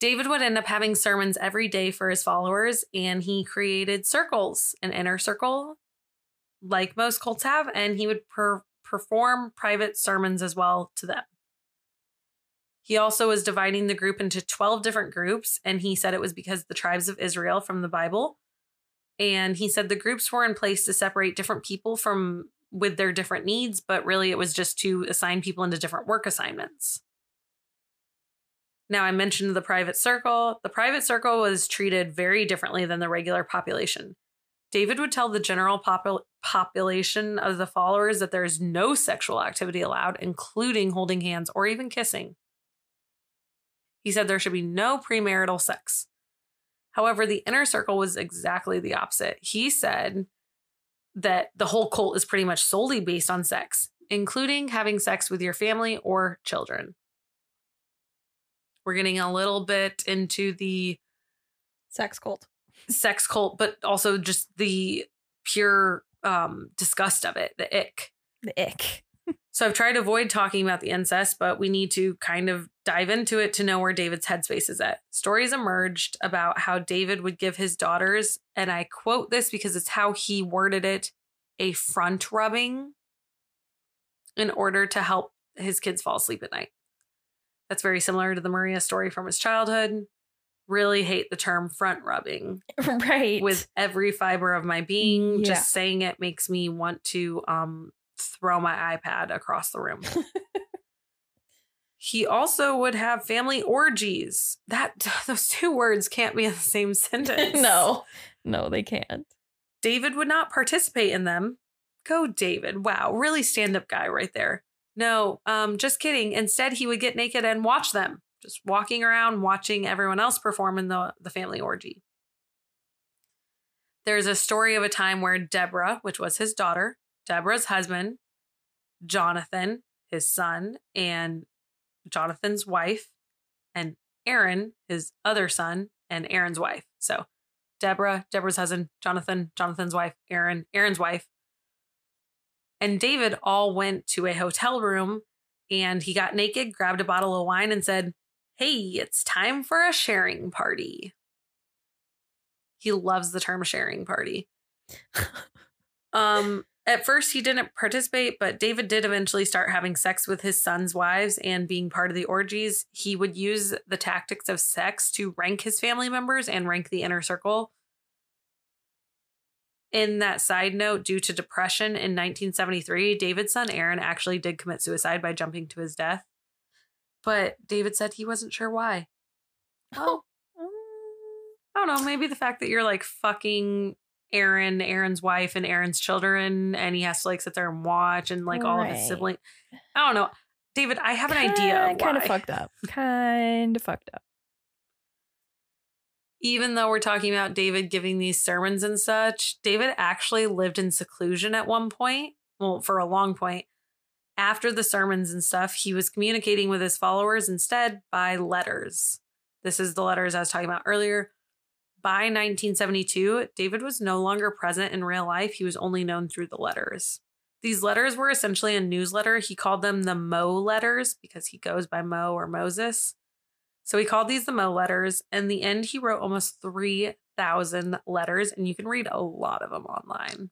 David would end up having sermons every day for his followers, and he created circles, an inner circle, like most cults have, and he would per- perform private sermons as well to them. He also was dividing the group into 12 different groups, and he said it was because the tribes of Israel from the Bible. And he said the groups were in place to separate different people from with their different needs, but really it was just to assign people into different work assignments. Now, I mentioned the private circle. The private circle was treated very differently than the regular population. David would tell the general popul- population of the followers that there is no sexual activity allowed, including holding hands or even kissing. He said there should be no premarital sex. However, the inner circle was exactly the opposite. He said that the whole cult is pretty much solely based on sex, including having sex with your family or children. We're getting a little bit into the Sex cult. sex cult, but also just the pure um, disgust of it, the ick. The ick. So I've tried to avoid talking about the incest, but we need to kind of dive into it to know where David's headspace is at. Stories emerged about how David would give his daughters, and I quote this because it's how he worded it, a front rubbing in order to help his kids fall asleep at night. That's very similar to the Maria story from his childhood. Really hate the term front rubbing right. with every fiber of my being. Yeah. Just saying it makes me want to um throw my iPad across the room. he also would have family orgies. That those two words can't be in the same sentence. no. No, they can't. David would not participate in them. Go David. Wow, really stand up guy right there. No, um just kidding. Instead he would get naked and watch them. Just walking around watching everyone else perform in the the family orgy. There's a story of a time where Deborah, which was his daughter, Deborah's husband, Jonathan, his son, and Jonathan's wife, and Aaron, his other son, and Aaron's wife. So Deborah, Deborah's husband, Jonathan, Jonathan's wife, Aaron, Aaron's wife, and David all went to a hotel room and he got naked, grabbed a bottle of wine, and said, Hey, it's time for a sharing party. He loves the term sharing party. um, at first, he didn't participate, but David did eventually start having sex with his son's wives and being part of the orgies. He would use the tactics of sex to rank his family members and rank the inner circle. In that side note, due to depression in 1973, David's son Aaron actually did commit suicide by jumping to his death. But David said he wasn't sure why. Oh. oh. I don't know, maybe the fact that you're like fucking Aaron, Aaron's wife, and Aaron's children, and he has to like sit there and watch and like all of his siblings. I don't know. David, I have an idea of Kind of fucked up. Kind of fucked up. Even though we're talking about David giving these sermons and such, David actually lived in seclusion at one point. Well, for a long point. After the sermons and stuff, he was communicating with his followers instead by letters. This is the letters I was talking about earlier. By 1972, David was no longer present in real life. He was only known through the letters. These letters were essentially a newsletter. He called them the Mo letters because he goes by Mo or Moses. So he called these the Mo letters. In the end, he wrote almost 3,000 letters, and you can read a lot of them online.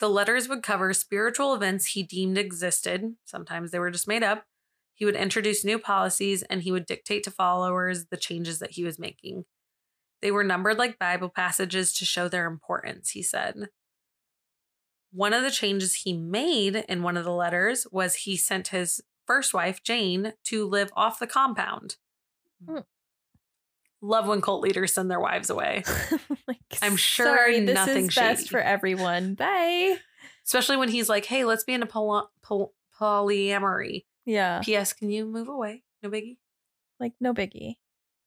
The letters would cover spiritual events he deemed existed. Sometimes they were just made up. He would introduce new policies and he would dictate to followers the changes that he was making. They were numbered like Bible passages to show their importance, he said. One of the changes he made in one of the letters was he sent his first wife, Jane, to live off the compound. Hmm. Love when cult leaders send their wives away, like, I'm sure sorry, this nothing is best shady. for everyone. Bye. especially when he's like, hey, let's be in a poly- poly- polyamory. Yeah. P.S. Can you move away? No biggie. Like no biggie.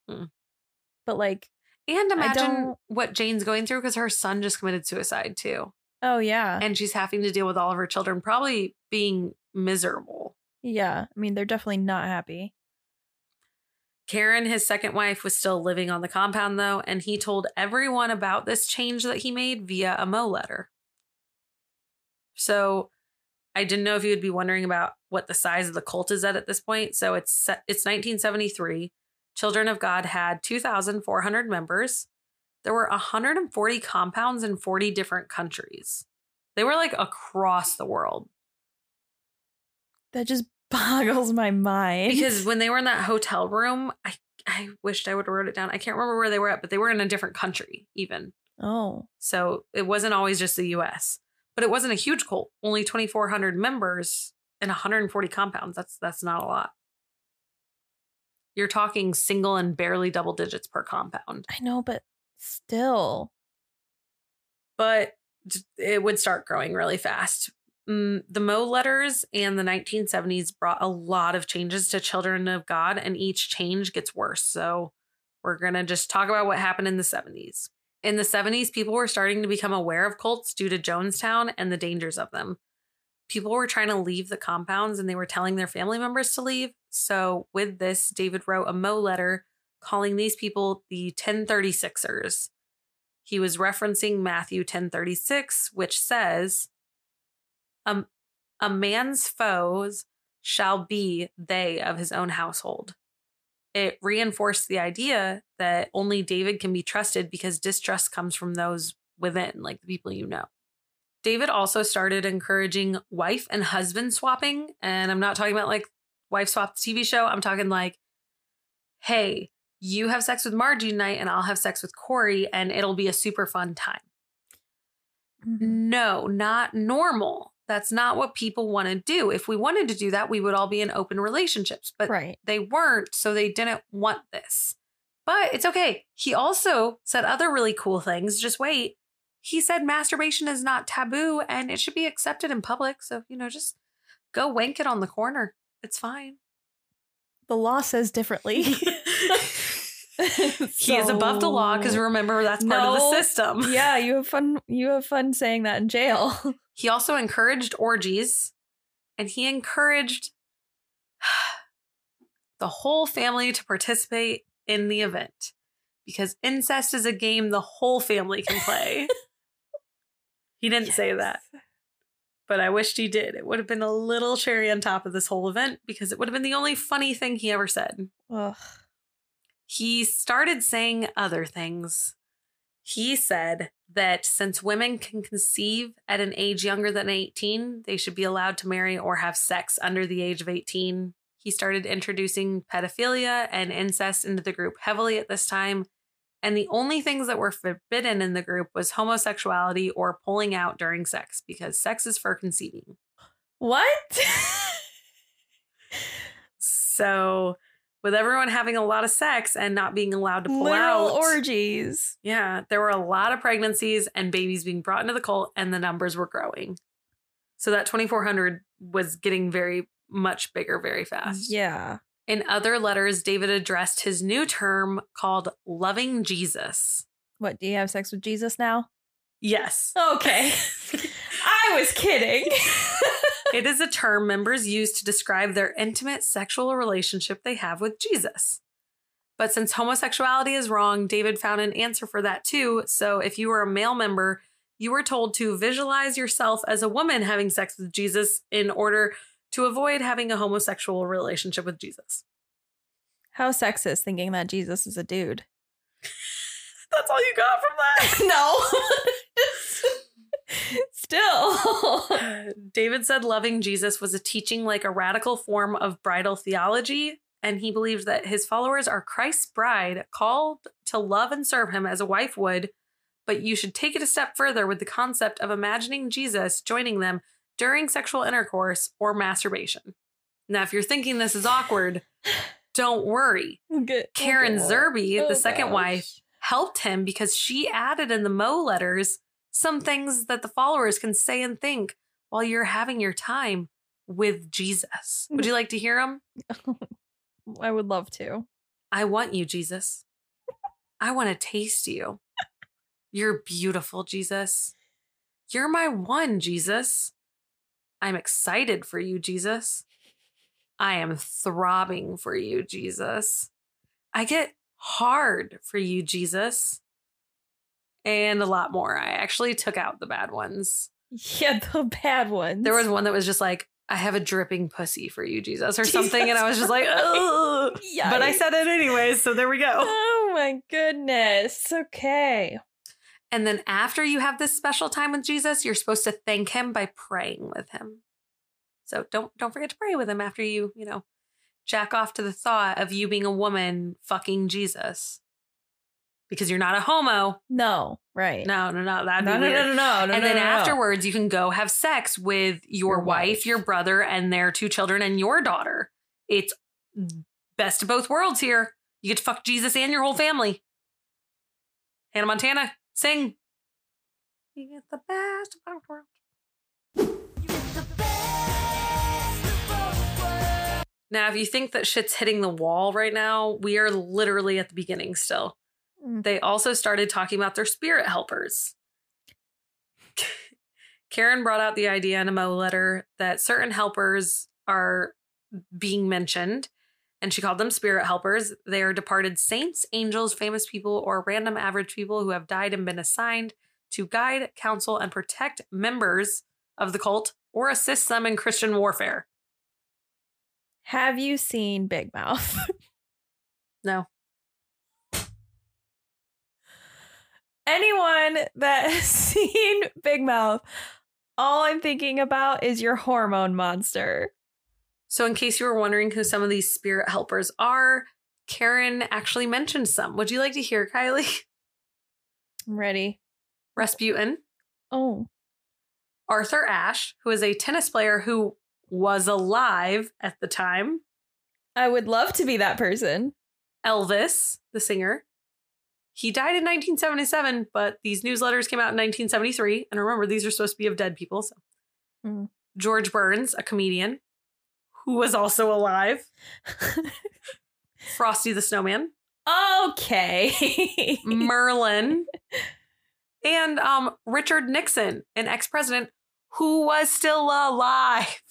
Hmm. But like, And imagine what Jane's going through because her son just committed suicide too. oh yeah. And she's having to deal with all of her children, probably being miserable. Yeah, I mean, they're definitely not happy. Karen, his second wife, was still living on the compound though, and he told everyone about this change that he made via a Mo letter. So I didn't know if you would be wondering about what the size of the cult is at at this point. So it's it's 1973. Children of God had 2,400 members. There were 140 compounds in 40 different countries. They were like across the world. That just boggles my mind. because when they were in that hotel room, I I wished I would have wrote it down. I can't remember where they were at, but they were in a different country even. oh, So it wasn't always just the US. But it wasn't a huge cult. Only 2400 members and 140 compounds. That's that's not a lot. You're talking single and barely double digits per compound. I know, but still. But it would start growing really fast. Mm, the Mo letters and the 1970s brought a lot of changes to Children of God, and each change gets worse. So we're going to just talk about what happened in the 70s. In the 70s, people were starting to become aware of cults due to Jonestown and the dangers of them. People were trying to leave the compounds and they were telling their family members to leave. So, with this, David wrote a Mo letter calling these people the 1036ers. He was referencing Matthew 1036, which says, um, A man's foes shall be they of his own household. It reinforced the idea that only David can be trusted because distrust comes from those within, like the people you know. David also started encouraging wife and husband swapping. And I'm not talking about like wife swap TV show. I'm talking like, hey, you have sex with Margie tonight and I'll have sex with Corey and it'll be a super fun time. Mm-hmm. No, not normal. That's not what people want to do. If we wanted to do that, we would all be in open relationships, but right. they weren't, so they didn't want this. But it's okay. He also said other really cool things. Just wait. He said masturbation is not taboo and it should be accepted in public. So, you know, just go wank it on the corner. It's fine. The law says differently. he is above the law because remember that's part of the system. yeah, you have fun. You have fun saying that in jail. He also encouraged orgies and he encouraged the whole family to participate in the event because incest is a game the whole family can play. he didn't say that, but I wished he did. It would have been a little cherry on top of this whole event because it would have been the only funny thing he ever said. Ugh. He started saying other things. He said that since women can conceive at an age younger than 18, they should be allowed to marry or have sex under the age of 18. He started introducing pedophilia and incest into the group heavily at this time. And the only things that were forbidden in the group was homosexuality or pulling out during sex because sex is for conceiving. What? So, with everyone having a lot of sex and not being allowed to pull Literal out, orgies. Yeah, there were a lot of pregnancies and babies being brought into the cult, and the numbers were growing. So that 2,400 was getting very much bigger very fast. Yeah. In other letters, David addressed his new term called loving Jesus. What? Do you have sex with Jesus now? Yes. Okay. I was kidding. it is a term members use to describe their intimate sexual relationship they have with Jesus. But since homosexuality is wrong, David found an answer for that too. So if you were a male member, you were told to visualize yourself as a woman having sex with Jesus in order to avoid having a homosexual relationship with Jesus. How sexist thinking that Jesus is a dude. That's all you got from that? no. Still. David said loving Jesus was a teaching like a radical form of bridal theology, and he believed that his followers are Christ's bride, called to love and serve him as a wife would. But you should take it a step further with the concept of imagining Jesus joining them during sexual intercourse or masturbation. Now, if you're thinking this is awkward, don't worry. Good. Karen. Zerby, Oh, the second gosh. wife, helped him because she added in the Mo letters some things that the followers can say and think while you're having your time with Jesus. Would you like to hear them? I would love to. I want you, Jesus. I want to taste you. You're beautiful, Jesus. You're my one, Jesus. I'm excited for you, Jesus. I am throbbing for you, Jesus. I get hard for you, Jesus. And a lot more. I actually took out the bad ones. Yeah, the bad ones. There was one that was just like, I have a dripping pussy for you, Jesus, or something. And I was just like, oh. But I said it anyways. So there we go. Oh my goodness. Okay. And then after you have this special time with Jesus, you're supposed to thank him by praying with him. So don't don't forget to pray with him after you, you know, jack off to the thought of you being a woman fucking Jesus. Because you're not a homo. No, right. No, no, no. That'd no, be no, weird. no, no, no, no. and no, then no, afterwards, you can go have sex with your, Your wife, wife. your brother, and their two children and your daughter. It's best of both worlds here. You get to fuck Jesus and your whole family. Hannah Montana, sing. You get the best of both worlds. Now, if you think that shit's hitting the wall right now, we are literally at the beginning still. They also started talking about their spirit helpers. Karen brought out the idea in a Mo letter that certain helpers are being mentioned, and she called them spirit helpers. They are departed saints, angels, famous people, or random average people who have died and been assigned to guide, counsel, and protect members of the cult or assist them in Christian warfare. Have you seen Big Mouth? No. Anyone that has seen Big Mouth, all I'm thinking about is your hormone monster. So, in case you were wondering who some of these spirit helpers are, Karen actually mentioned some. Would you like to hear, Kylie? I'm ready. Rasputin, Oh, Arthur Ashe, who is a tennis player who was alive at the time, I would love to be that person. Elvis, the singer. He died in 1977, but these newsletters came out in 1973. And remember, these are supposed to be of dead people. So, Hmm. George Burns, a comedian who was also alive. Frosty the Snowman. okay. Merlin, and um, Richard Nixon, an ex president who was still alive.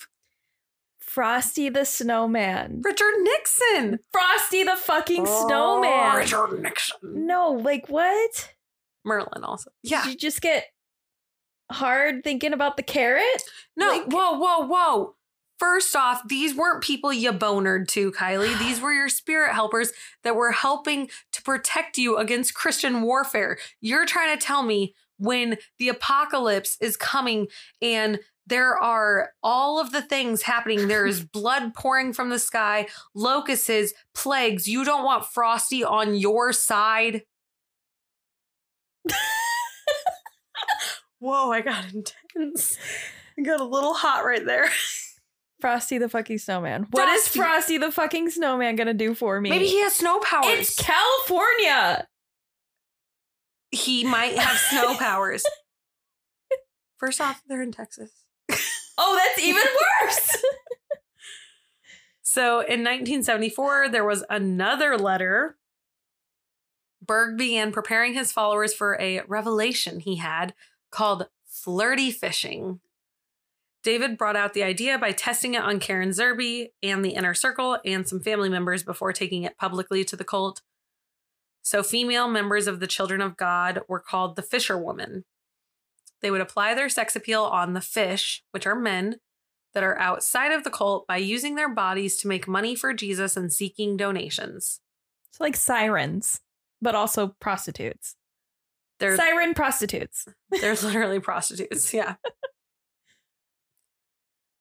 Frosty the Snowman. Richard Nixon. Frosty the fucking oh, snowman. Richard Nixon. No, like what? Merlin also. Yeah. Did you just get hard thinking about the carrot? No, like- whoa, whoa, whoa. First off, these weren't people you bonered to, Kylie. These were your spirit helpers that were helping to protect you against Christian warfare. You're trying to tell me when the apocalypse is coming and there are all of the things happening. There is blood pouring from the sky, locusts, plagues. You don't want Frosty on your side. Whoa, I got intense. I got a little hot right there. Frosty the fucking snowman. What is Frosty. Frosty the fucking snowman gonna do for me? Maybe he has snow powers. It's California. he might have snow powers. First off, they're in Texas. Oh, that's even worse. So in 1974, there was another letter. Berg began preparing his followers for a revelation he had called flirty fishing. David brought out the idea by testing it on Karen Zerby and the inner circle and some family members before taking it publicly to the cult. So, female members of the Children of God were called the fisherwoman. They would apply their sex appeal on the fish, which are men, that are outside of the cult by using their bodies to make money for Jesus and seeking donations. it's like sirens, but also prostitutes. They're Siren prostitutes. they're literally prostitutes. Yeah.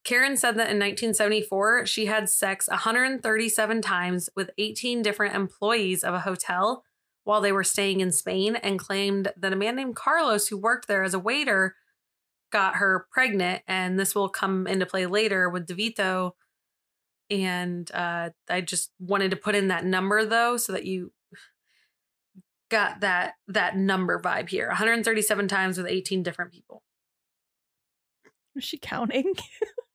Karen said that in 1974, she had sex 137 times with 18 different employees of a hotel while they were staying in Spain and claimed that a man named Carlos, who worked there as a waiter, got her pregnant. And this will come into play later with Davidito. And uh, I just wanted to put in that number though, so that you got that that number vibe here 137 times with 18 different people Was she counting?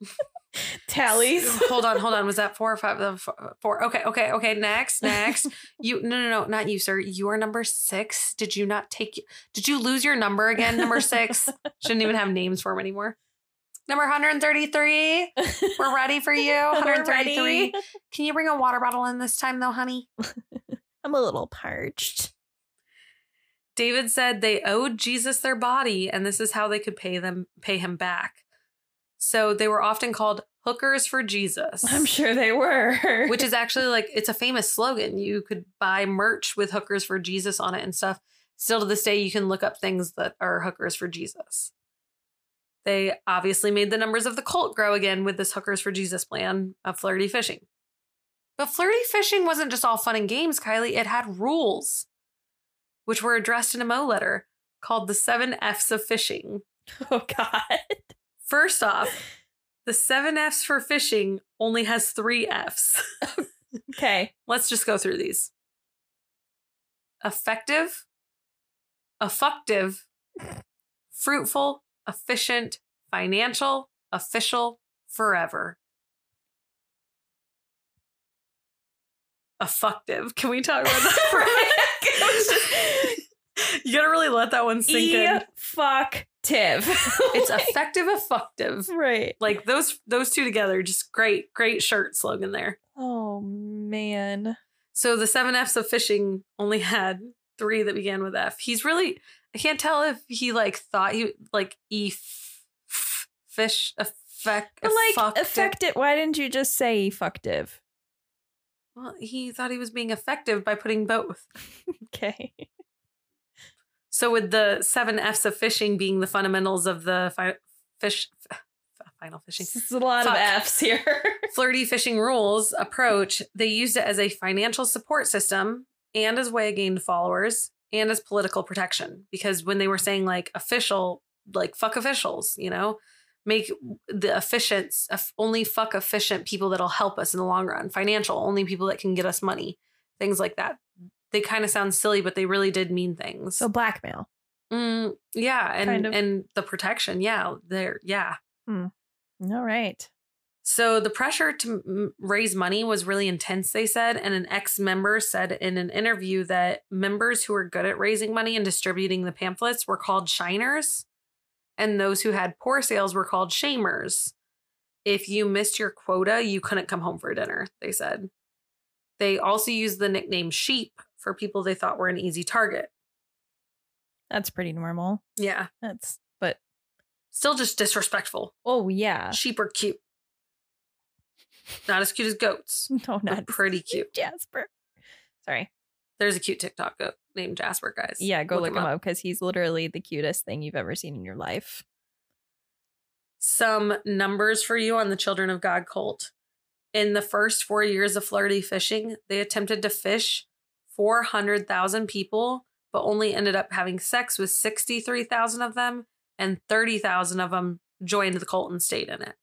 Tallies. hold on hold on was that four or five uh, four- four okay okay okay next next you no no no not you sir you are number six did you not take did you lose your number again number six shouldn't even have names for him anymore Number 133. We're ready for you. 133. Can you bring a water bottle in this time, though, honey? I'm a little parched. David said they owed Jesus their body, and this is how they could pay them pay him back. So they were often called hookers for Jesus. I'm sure they were. Which is actually like it's a famous slogan. You could buy merch with hookers for Jesus on it and stuff. Still to this day, you can look up things that are hookers for Jesus. They obviously made the numbers of the cult grow again with this hookers for Jesus plan of flirty fishing. But flirty fishing wasn't just all fun and games, Kylie. It had rules, which were addressed in a Mo letter called the seven F's of fishing. oh God. First off, the seven F's for fishing only has three F's. Okay. Let's just go through these effective, effective, fruitful, efficient, financial, official, forever. Effective. Can we talk about that for a minute? you gotta really let that one sink E in. fuck tiv. It's effective, effective. right. Like those those two together, just great, great shirt slogan there. Oh man. So the seven F's of fishing only had three that began with F. He's really I can't tell if he like thought he like e f- f- fish effect But like effective. Why didn't you just say effective? Well, he thought he was being effective by putting both. Okay. So with the seven F's of fishing being the fundamentals of the fi- fish f- final fishing It's a lot Fuck. of F's here. flirty fishing rules approach, they used it as a financial support system and as way of gain followers and as political protection. Because when they were saying like official, like fuck officials, you know, make the efficient only fuck efficient people that'll help us in the long run, financial, only people that can get us money, things like that. They kind of sound silly, but they really did mean things. so blackmail. Mm, yeah, and Kind of. and the protection, yeah, there, yeah. All right. So the pressure to m- raise money was really intense, they said. And an ex member said in an interview that members who were good at raising money and distributing the pamphlets were called shiners, and those who had poor sales were called shamers. If you missed your quota, you couldn't come home for dinner, they said. They also used the nickname sheep for people they thought were an easy target. That's pretty normal. Yeah. That's but Still just disrespectful. oh yeah. Sheep are cute. Not as cute as goats, No, but not pretty cute. Jasper. Sorry. There's a cute TikTok goat named Jasper, guys. Yeah, go look, him up because he's literally the cutest thing you've ever seen in your life. Some numbers for you on the Children of God cult. In the first four years of flirty fishing, they attempted to fish 400,000 people, but only ended up having sex with 63,000 of them, and 30,000 of them joined the cult and stayed in it.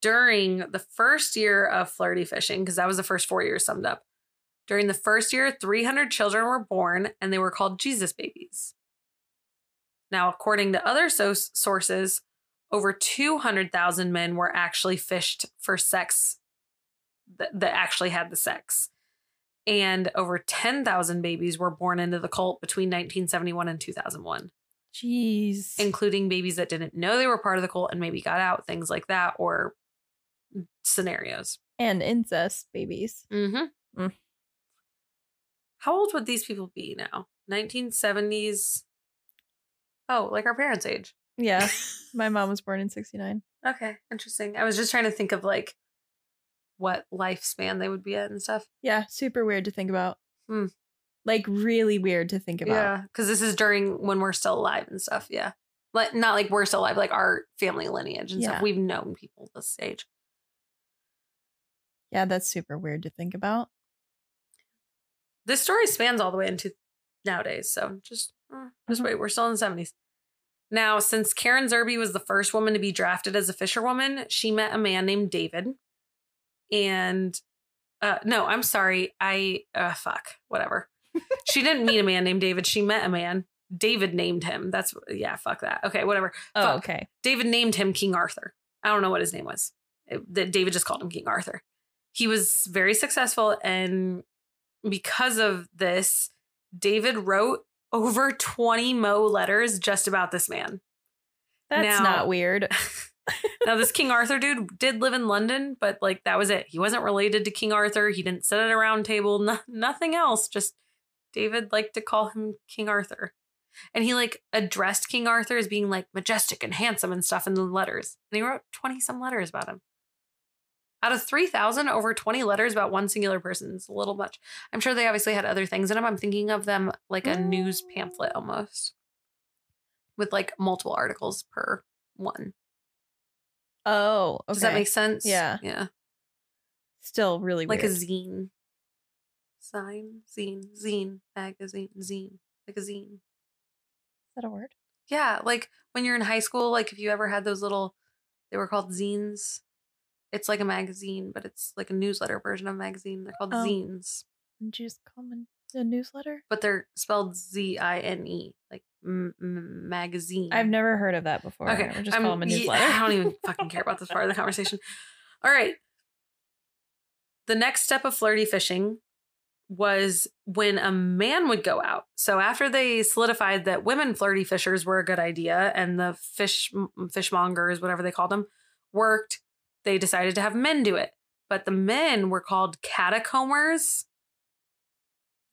During the first year of flirty fishing, because that was the first four years summed up, during the first year, 300 children were born and they were called Jesus babies. Now, according to other so- sources, over 200,000 men were actually fished for sex that, that actually had the sex. And over 10,000 babies were born into the cult between 1971 and 2001, Jeez. including babies that didn't know they were part of the cult and maybe got out, things like that, or scenarios. and incest babies. Mm-hmm. Mm. How old would these people be now? 1970s. Oh, like our parents' age. Yeah. My mom was born in 69. Okay, interesting. I was just trying to think of like what lifespan they would be at and stuff. Yeah, super weird to think about. Hmm. Like really weird to think about. Yeah, because this is during when we're still alive and stuff. Yeah, like not like we're still alive, like our family lineage and Yeah. stuff. We've known people this age. Yeah, that's super weird to think about. This story spans all the way into nowadays, so just uh, just Mhm. wait. We're still in the seventies. Now, since Karen Zerby was the first woman to be drafted as a fisherwoman, she met a man named David. And uh, no, I'm sorry. I uh, fuck whatever. she didn't meet a man named David. She met a man. David named him. That's yeah. Fuck that. Okay, whatever. Oh, Fuck. okay. David named him King Arthur. I don't know what his name was. That David just called him King Arthur. He was very successful, and because of this, David wrote over 20 Mo letters just about this man. That's Now- not weird. now, this King Arthur dude did live in London, but like that was it. He wasn't related to King Arthur. He didn't sit at a round table, no, nothing else. Just David liked to call him King Arthur. And he like addressed King Arthur as being like majestic and handsome and stuff in the letters. And he wrote 20 some letters about him. Out of 3,000, over 20 letters about one singular person is a little much. I'm sure they obviously had other things in them. I'm thinking of them like a news mm. pamphlet almost with like multiple articles per one. Oh, okay. Does that make sense? Yeah. Yeah. Still really Like weird. a zine. Sign, zine, zine, magazine, zine. Like a zine. Is that a word? Yeah, like when you're in high school, like if you ever had those little, they were called zines. It's like a magazine, but it's like a newsletter version of a magazine. They're called Oh. zines, Did you just call them a newsletter? but they're spelled Z I N E, like m- m- magazine. I've never heard of that before. Okay, We'll just I'm- call them a newsletter. I don't even fucking care about this part of the conversation. All right. The next step of flirty fishing was when a man would go out. So after they solidified that women flirty fishers were a good idea and the fish fishmongers, whatever they called them, worked, they decided to have men do it. But the men were called catacombers,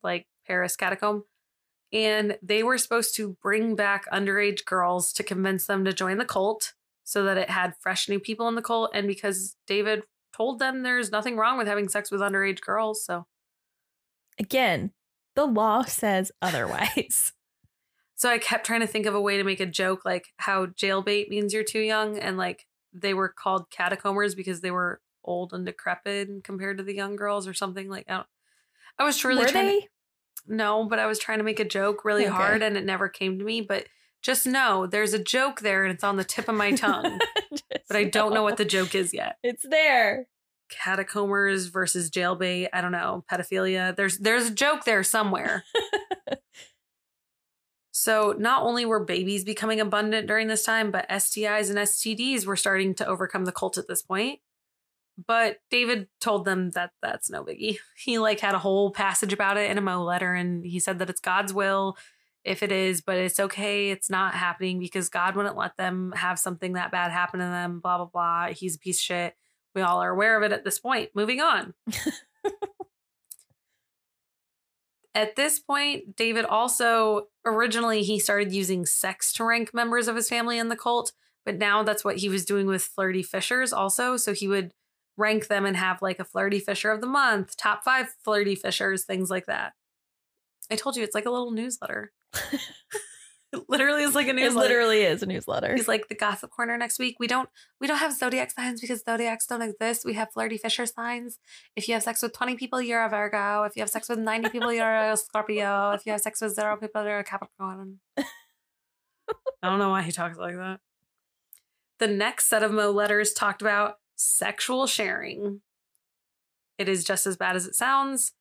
like Paris catacomb and they were supposed to bring back underage girls to convince them to join the cult so that it had fresh new people in the cult and because david told them there's nothing wrong with having sex with underage girls so Again, the law says otherwise. so i kept trying to think of a way to make a joke like how jailbait means you're too young and like they were called catacombers because they were old and decrepit compared to the young girls or something like i, I was truly Were trying to- they? No, but I was trying to make a joke really Okay. hard and it never came to me. But just know there's a joke there and it's on the tip of my tongue. but I don't know what the joke is yet. It's there. Catacombers versus jailbait. I don't know. Pedophilia. There's there's a joke there somewhere. so not only were babies becoming abundant during this time, but STIs and STDs were starting to overcome the cult at this point. But David told them that that's no biggie. He like had a whole passage about it in a Mo letter, and he said that it's God's will if it is, but it's okay. It's not happening because God wouldn't let them have something that bad happen to them. Blah blah blah. He's a piece of shit. We all are aware of it at this point. Moving on. at this point, David also originally he started using sex to rank members of his family in the cult, but now that's what he was doing with flirty fishers also. So he would rank them and have like a flirty fisher of the month, top five flirty fishers, things like that. I told you it's like a little newsletter. it literally is like a newsletter. It literally is a newsletter. He's like the gossip corner next week. We don't we don't have zodiac signs because zodiacs don't exist. We have flirty fisher signs. If you have sex with 20 people, you're a Virgo. If you have sex with 90 people, you're a Scorpio. If you have sex with zero people, you're a Capricorn. I don't know why he talks like that. The next set of Mo letters talked about sexual sharing. It is just as bad as it sounds.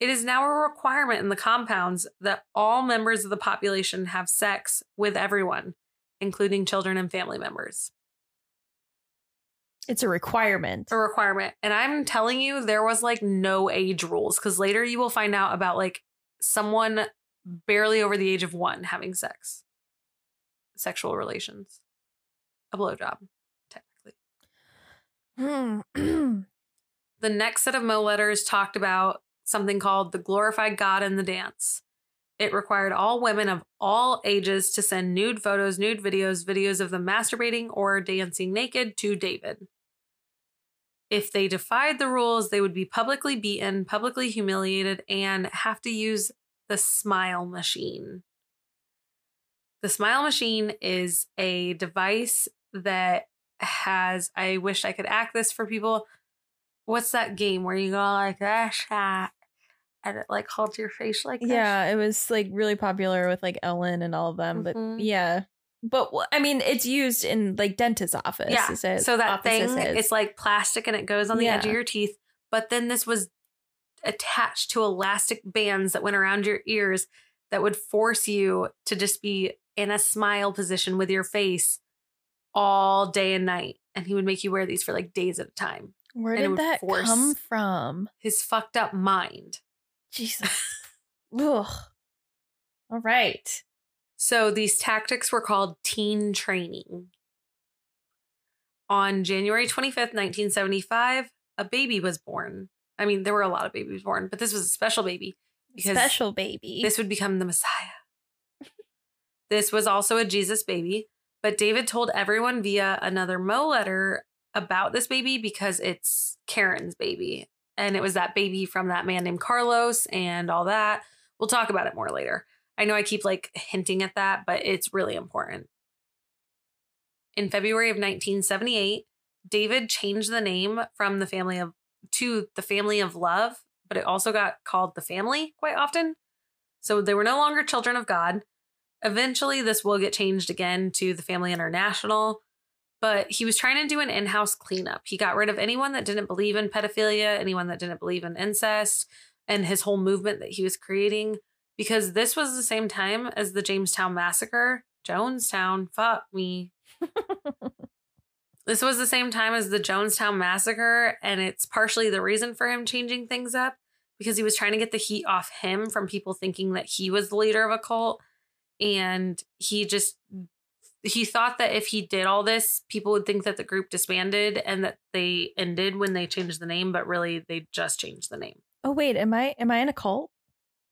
It is now a requirement in the compounds that all members of the population have sex with everyone, including children and family members. It's a requirement. A requirement. And I'm telling you, there was like no age rules because later you will find out about like someone barely over the age of one having sex, sexual relations, a blowjob. Hmm. The next set of Mo letters talked about something called the glorified God in the dance. It required all women of all ages to send nude photos, nude videos, videos of them masturbating or dancing naked to David. If they defied the rules, they would be publicly beaten, publicly humiliated, and have to use the smile machine. The smile machine is a device that has, I wish I could act this for people. What's that game where you go like that shot and it like holds your face like that? yeah, it was like really popular with like Ellen and all of them. But Mhm. yeah. But I mean, it's used in like dentist office. Yeah. is it- So that thing, offices. it's like plastic and it goes on the edge of your teeth. But then this was attached to elastic bands that went around your ears that would force you to just be in a smile position with your face all day and night. And he would make you wear these for like days at a time. Where and did that force- come from? His fucked up mind. Jesus. Ugh. All right. So these tactics were called teen training. On January 25th, 1975, a baby was born. I mean, there were a lot of babies born, but this was a special baby because Special baby. this would become the Messiah. this was also a Jesus baby, but David told everyone via another Mo letter about this baby because it's Karen's baby. And it was that baby from that man named Carlos and all that. We'll talk about it more later. I know I keep like hinting at that, but it's really important. In February of 1978, David changed the name from the family of to the family of love, but it also got called the family quite often. So they were no longer children of God. Eventually, this will get changed again to the Family International, but he was trying to do an in house cleanup. He got rid of anyone that didn't believe in pedophilia, anyone that didn't believe in incest, and his whole movement that he was creating because this was the same time as the Jamestown Massacre. Jonestown, fuck me. this was the same time as the Jonestown Massacre, and it's partially the reason for him changing things up because he was trying to get the heat off him from people thinking that he was the leader of a cult. And he just he thought that if he did all this, people would think that the group disbanded and that they ended when they changed the name, but really they just changed the name. oh wait, am I am I in a cult?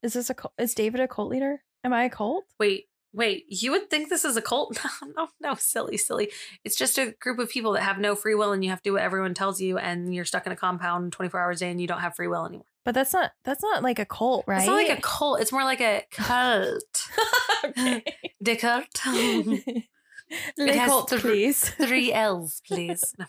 Is this a cult? Is David a cult leader? Am I a cult? Wait, wait, you would think this is a cult? No, no, no, silly, silly. It's just a group of people that have no free will and you have to do what everyone tells you and you're stuck in a compound 24 hours a day and you don't have free will anymore. But that's not that's not like a cult, right? It's not like a cult, it's more like a cult. okay. De cult. Le cult, thr- please. Three L's, please. No.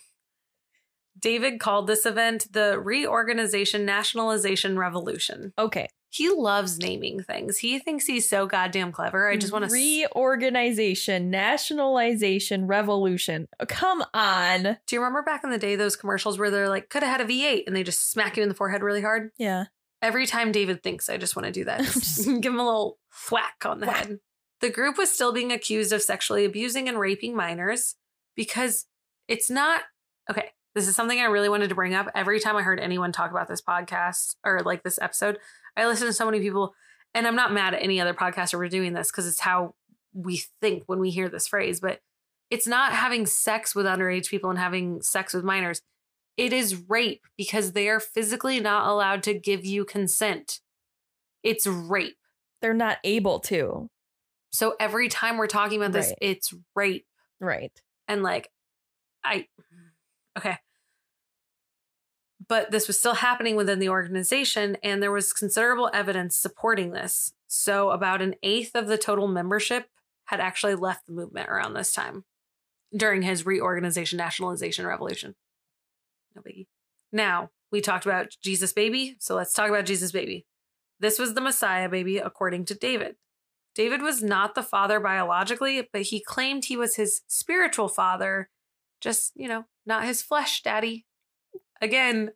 David called this event the Reorganization Nationalization Revolution. Okay. He loves naming things. He thinks he's so goddamn clever. I just want to reorganization, nationalization, revolution. Oh, come on. Do you remember back in the day those commercials where they're like, could have had a V8 and they just smack you in the forehead really hard? Yeah. Every time David thinks, I just want to do that. Just give him a little thwack on the head. The group was still being accused of sexually abusing and raping minors because it's not okay. This is something I really wanted to bring up. Every time I heard anyone talk about this podcast or like this episode, I listen to so many people, and I'm not mad at any other podcaster for doing this because it's how we think when we hear this phrase, but it's not having sex with underage people and having sex with minors. It is rape because they are physically not allowed to give you consent. It's rape. They're not able to. So every time we're talking about this, Right. it's rape. Right. And like, I, okay. But this was still happening within the organization, and there was considerable evidence supporting this. So, about an eighth of the total membership had actually left the movement around this time during his reorganization, nationalization revolution. No biggie. Now, we talked about Jesus baby, so let's talk about Jesus baby. This was the Messiah baby, according to David. David was not the father biologically, but he claimed he was his spiritual father, just, you know, not his flesh daddy. Again,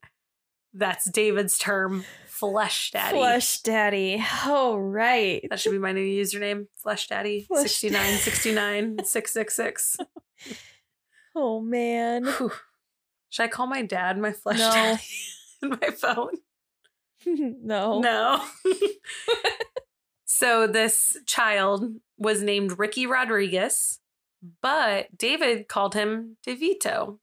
that's David's term, flesh daddy. Flesh daddy. Oh, right. That should be my new username, flesh daddy Flesh 6969 666. Oh, man. Whew. Should I call my dad my flesh No. daddy in my phone? no. No. so this child was named Ricky Rodriguez, but David called him DeVito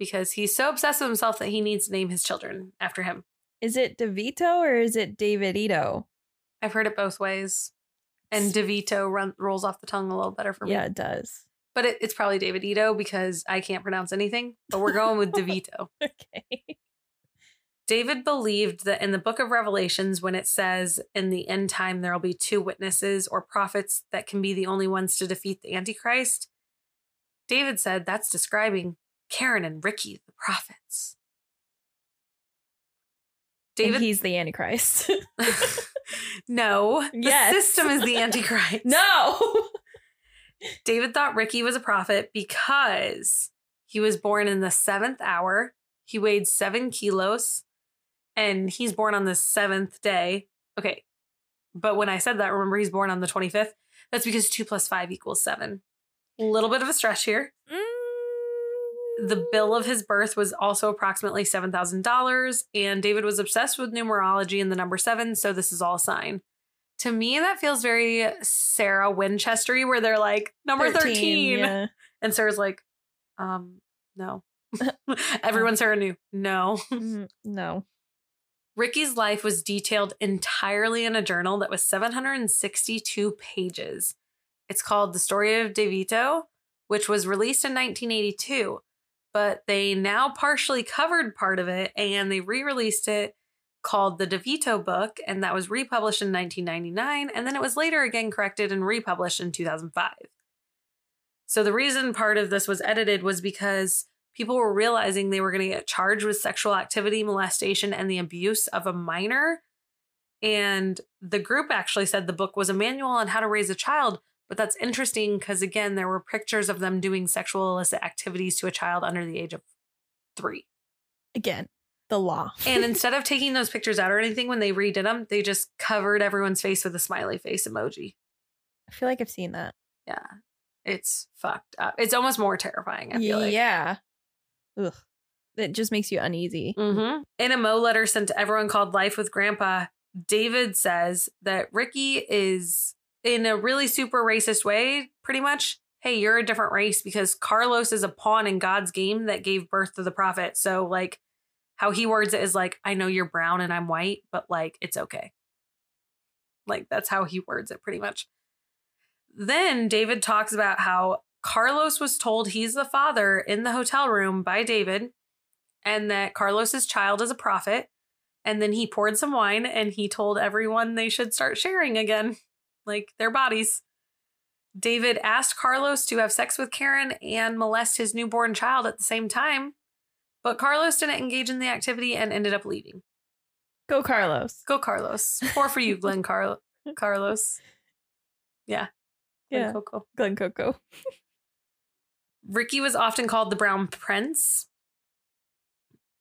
because he's so obsessed with himself that he needs to name his children after him. Is it DeVito or is it Davidito? I've heard it both ways. And DeVito run, rolls off the tongue a little better for me. Yeah, it does. But it, it's probably Davidito because I can't pronounce anything. But we're going with DeVito. Okay. David believed that in the book of Revelations, when it says in the end time there will be two witnesses or prophets that can be the only ones to defeat the Antichrist, David said that's describing Karen and Ricky, the prophets. David, David, he's the Antichrist. no, the system is the Antichrist. no. David thought Ricky was a prophet because he was born in the seventh hour. He weighed seven kilos and he's born on the seventh day. Okay. But when I said that, remember he's born on the 25th? That's because two plus five equals seven. A little bit of a stretch here. Mm. The bill of his birth was also approximately $7,000, and David was obsessed with numerology and the number seven, so this is all a sign. To me, that feels very Sarah Winchestery, where they're like, number 13. yeah. And Sarah's like, um, No. Everyone Sarah knew. No. Mm, no. Ricky's life was detailed entirely in a journal that was 762 pages. It's called The Story of DeVito, which was released in 1982, but they now partially covered part of it and they re released it called The DeVito Book, and that was republished in 1999, and then it was later again corrected and republished in 2005. So the reason part of this was edited was because people were realizing they were going to get charged with sexual activity, molestation, and the abuse of a minor. And the group actually said the book was a manual on how to raise a child. But that's interesting because, again, there were pictures of them doing sexual illicit activities to a child under the age of three. Again, the law. And instead of taking those pictures out or anything, when they redid them, they just covered everyone's face with a smiley face emoji. I feel like I've seen that. Yeah. It's fucked up. It's almost more terrifying, I feel like. yeah. Ugh. It just makes you uneasy. Mm-hmm. In a Mo letter sent to everyone called Life with Grandpa, David says that Ricky is in a really super racist way, pretty much. Hey, you're a different race because Carlos is a pawn in God's game that gave birth to the prophet. So, like, how he words it is like, I know you're brown and I'm white, but like, it's okay. Like, that's how he words it pretty much. Then David talks about how Carlos was told he's the father in the hotel room by David and that Carlos's child is a prophet. And then he poured some wine and he told everyone they should start sharing again, like their bodies. David asked Carlos to have sex with Karen and molest his newborn child at the same time, but Carlos didn't engage in the activity and ended up leaving. Go, Carlos. Go, Carlos. Poor for you, Glen Car- Carlos. Yeah. Glen Yeah. Coco. Glen Coco. Ricky was often called the Brown Prince.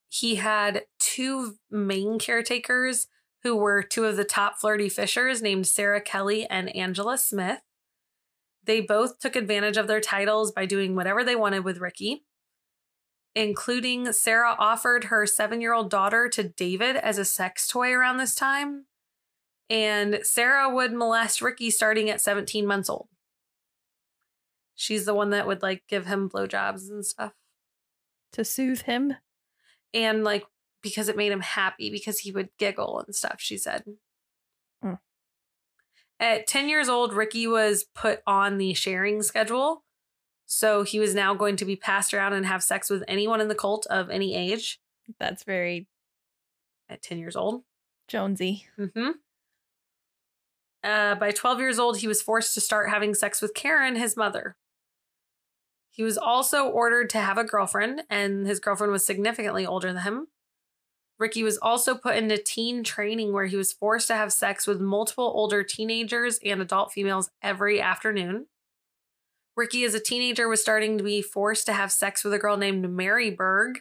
He had two main caretakers who were two of the top flirty fishers named Sarah Kelly and Angela Smith. They both took advantage of their titles by doing whatever they wanted with Ricky, including Sarah offered her seven year old daughter to David as a sex toy around this time. And Sarah would molest Ricky starting at 17 months old. She's the one that would like give him blowjobs and stuff. To soothe him. And like because it made him happy because he would giggle and stuff, she said. Hmm. At 10 years old, Ricky was put on the sharing schedule. So he was now going to be passed around and have sex with anyone in the cult of any age That's very at 10 years old. Jonesy. Mm-hmm. Uh, by 12 years old, he was forced to start having sex with Karen, his mother. He was also ordered to have a girlfriend, and his girlfriend was significantly older than him. Ricky was also put into teen training where he was forced to have sex with multiple older teenagers and adult females every afternoon. Ricky, as a teenager, was starting to be forced to have sex with a girl named Mary Berg.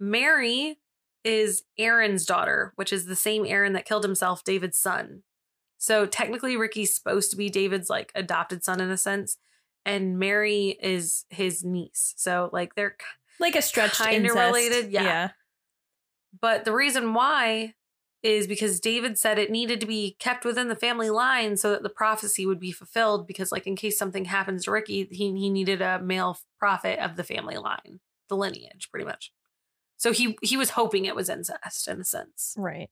Mary is Aaron's daughter, which is the same Aaron that killed himself, David's son. So technically, Ricky's supposed to be David's like adopted son in a sense, and Mary is his niece. So like they're, Like a stretched Kinda related, yeah. Yeah. But the reason why is because David said it needed to be kept within the family line so that the prophecy would be fulfilled. Because like in case something happens to Ricky, he he needed a male prophet of the family line, the lineage, pretty much. So he he was hoping it was incest in a sense. Right.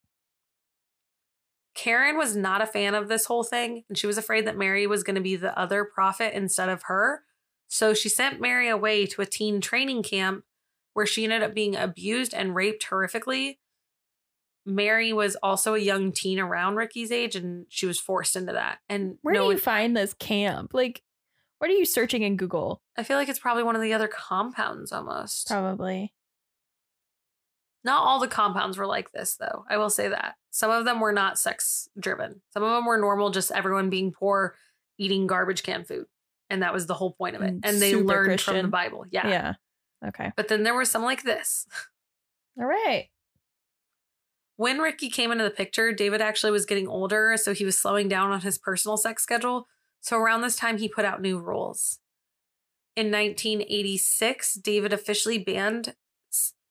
Karen was not a fan of this whole thing, and she was afraid that Mary was going to be the other prophet instead of her. So she sent Mary away to a teen training camp where she ended up being abused and raped horrifically. Mary was also a young teen around Ricky's age, and she was forced into that. And Where no do one, you find this camp? Like, what are you searching in Google? I feel like it's probably one of the other compounds almost. Probably. Not all the compounds were like this, though. I will say that. Some of them were not sex driven. Some of them were normal, just everyone being poor, eating garbage can food. And that was the whole point of it. Mm, And they super learned from the Bible. Yeah. Yeah. Okay. But then there were some like this. All right. When Ricky came into the picture, David actually was getting older, so he was slowing down on his personal sex schedule. So around this time, he put out new rules. In 1986, David officially banned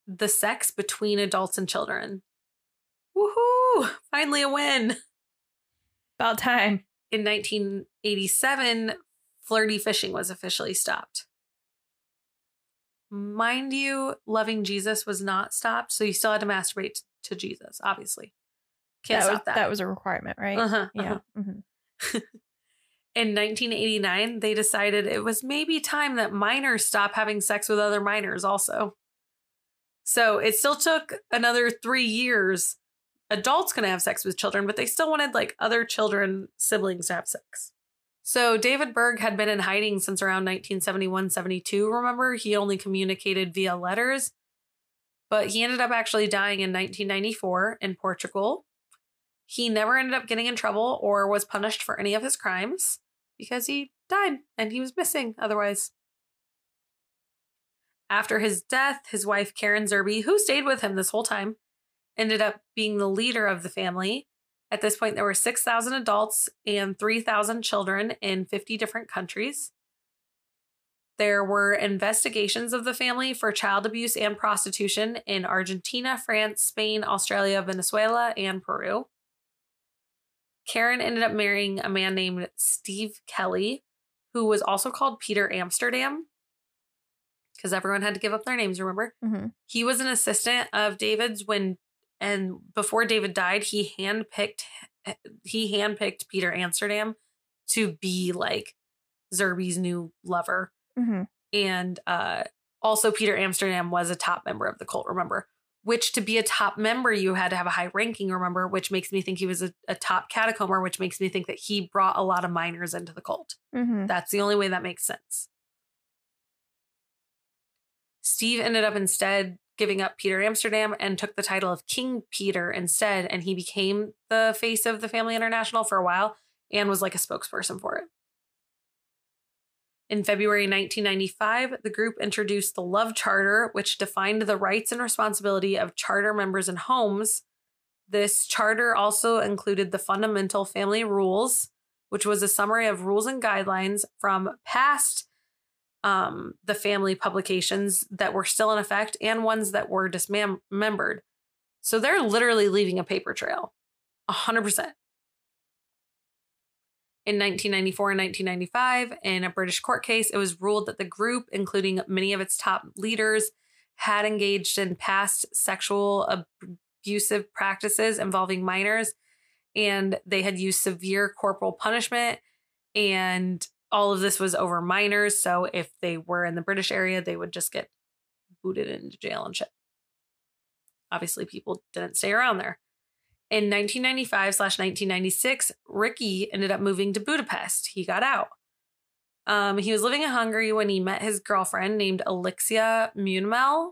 the sex between adults and children. Woohoo! Finally a win. About time. In 1987, flirty fishing was officially stopped. Mind you, loving Jesus was not stopped, so you still had to masturbate t- to Jesus, obviously. Can't that was stop that. that was a requirement, right? Uh-huh, Yeah. uh-huh. mhm. In 1989, they decided it was maybe time that minors stop having sex with other minors, also. So it still took another three years. Adults can have sex with children, but they still wanted like other children, siblings to have sex. So David Berg had been in hiding since around 1971 72. Remember, he only communicated via letters, but he ended up actually dying in 1994 in Portugal. He never ended up getting in trouble or was punished for any of his crimes because he died and he was missing otherwise. After his death, his wife Karen Zerby, who stayed with him this whole time, ended up being the leader of the family. At this point, there were 6,000 adults and 3,000 children in 50 different countries. There were investigations of the family for child abuse and prostitution in Argentina, France, Spain, Australia, Venezuela, and Peru. Karen ended up marrying a man named Steve Kelly, who was also called Peter Amsterdam, because everyone had to give up their names, remember? Mhm. He was an assistant of David's when, and before David died, he handpicked he handpicked Peter Amsterdam to be like Zerby's new lover, Mhm. and uh, also Peter Amsterdam was a top member of the cult. Remember, which to be a top member, you had to have a high ranking. Remember, which makes me think he was a, a top catacombr, which makes me think that he brought a lot of minors into the cult. Mhm. That's the only way that makes sense. Steve ended up instead giving up Peter Amsterdam and took the title of King Peter instead, and he became the face of the Family International for a while and was like a spokesperson for it. In February 1995, the group introduced the Love Charter, which defined the rights and responsibility of charter members and homes. This charter also included the fundamental family rules, which was a summary of rules and guidelines from past um, the family publications that were still in effect and ones that were dismembered. So they're literally leaving a paper trail, 100%. In 1994 and 1995, in a British court case, it was ruled that the group, including many of its top leaders, had engaged in past sexual abusive practices involving minors, and they had used severe corporal punishment. And all of this was over minors. So if they were in the British area, they would just get booted into jail and shit. Obviously, people didn't stay around there. In 1995 slash 1996, Ricky ended up moving to Budapest. He got out. Um, he was living in Hungary when he met his girlfriend named Elixcia Munumel.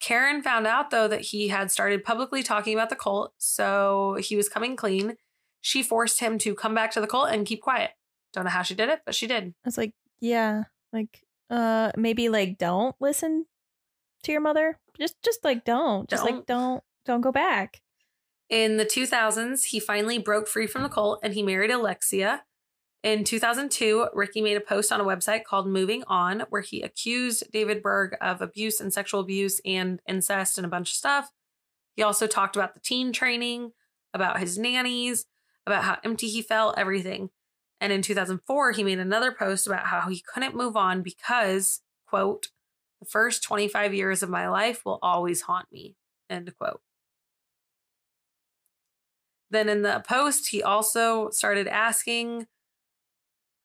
Karen found out, though, that he had started publicly talking about the cult, so he was coming clean. She forced him to come back to the cult and keep quiet. Don't know how she did it, but she did. It's like, yeah, like uh maybe like don't listen to your mother. Just just like don't. Just like Don't. don't don't go back. In the 2000s, he finally broke free from the cult and he married Elixcia. In 2002, Ricky made a post on a website called Moving On, where he accused David Berg of abuse and sexual abuse and incest and a bunch of stuff. He also talked about the teen training, about his nannies, about how empty he felt, everything. And in 2004, he made another post about how he couldn't move on because, quote, the first 25 years of my life will always haunt me, end quote. Then in the post, he also started asking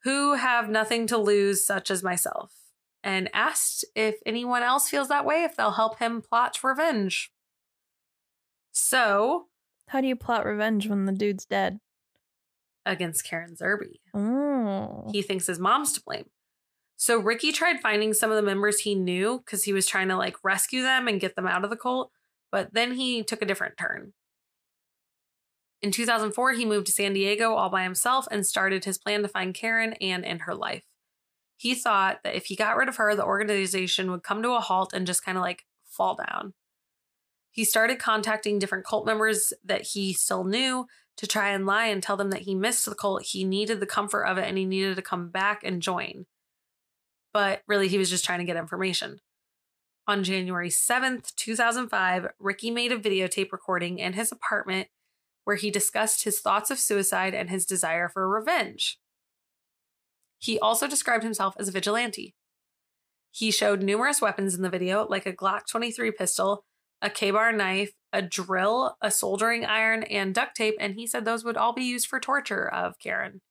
who have nothing to lose, such as myself, and asked if anyone else feels that way, if they'll help him plot revenge. So, How do you plot revenge when the dude's dead? Against Karen Zerby, Oh. he thinks his mom's to blame. So, Ricky tried finding some of the members he knew because he was trying to like rescue them and get them out of the cult, but then he took a different turn. In 2004, he moved to San Diego all by himself and started his plan to find Karen and end her life. He thought that if he got rid of her, the organization would come to a halt and just kind of like fall down. He started contacting different cult members that he still knew to try and lie and tell them that he missed the cult. He needed the comfort of it and he needed to come back and join. But really, he was just trying to get information. On January 7th, 2005, Ricky made a videotape recording in his apartment where he discussed his thoughts of suicide and his desire for revenge. He also described himself as a vigilante. He showed numerous weapons in the video, like a Glock 23 pistol, a Ka-Bar knife, a drill, a soldering iron, and duct tape, and he said those would all be used for torture of Karen.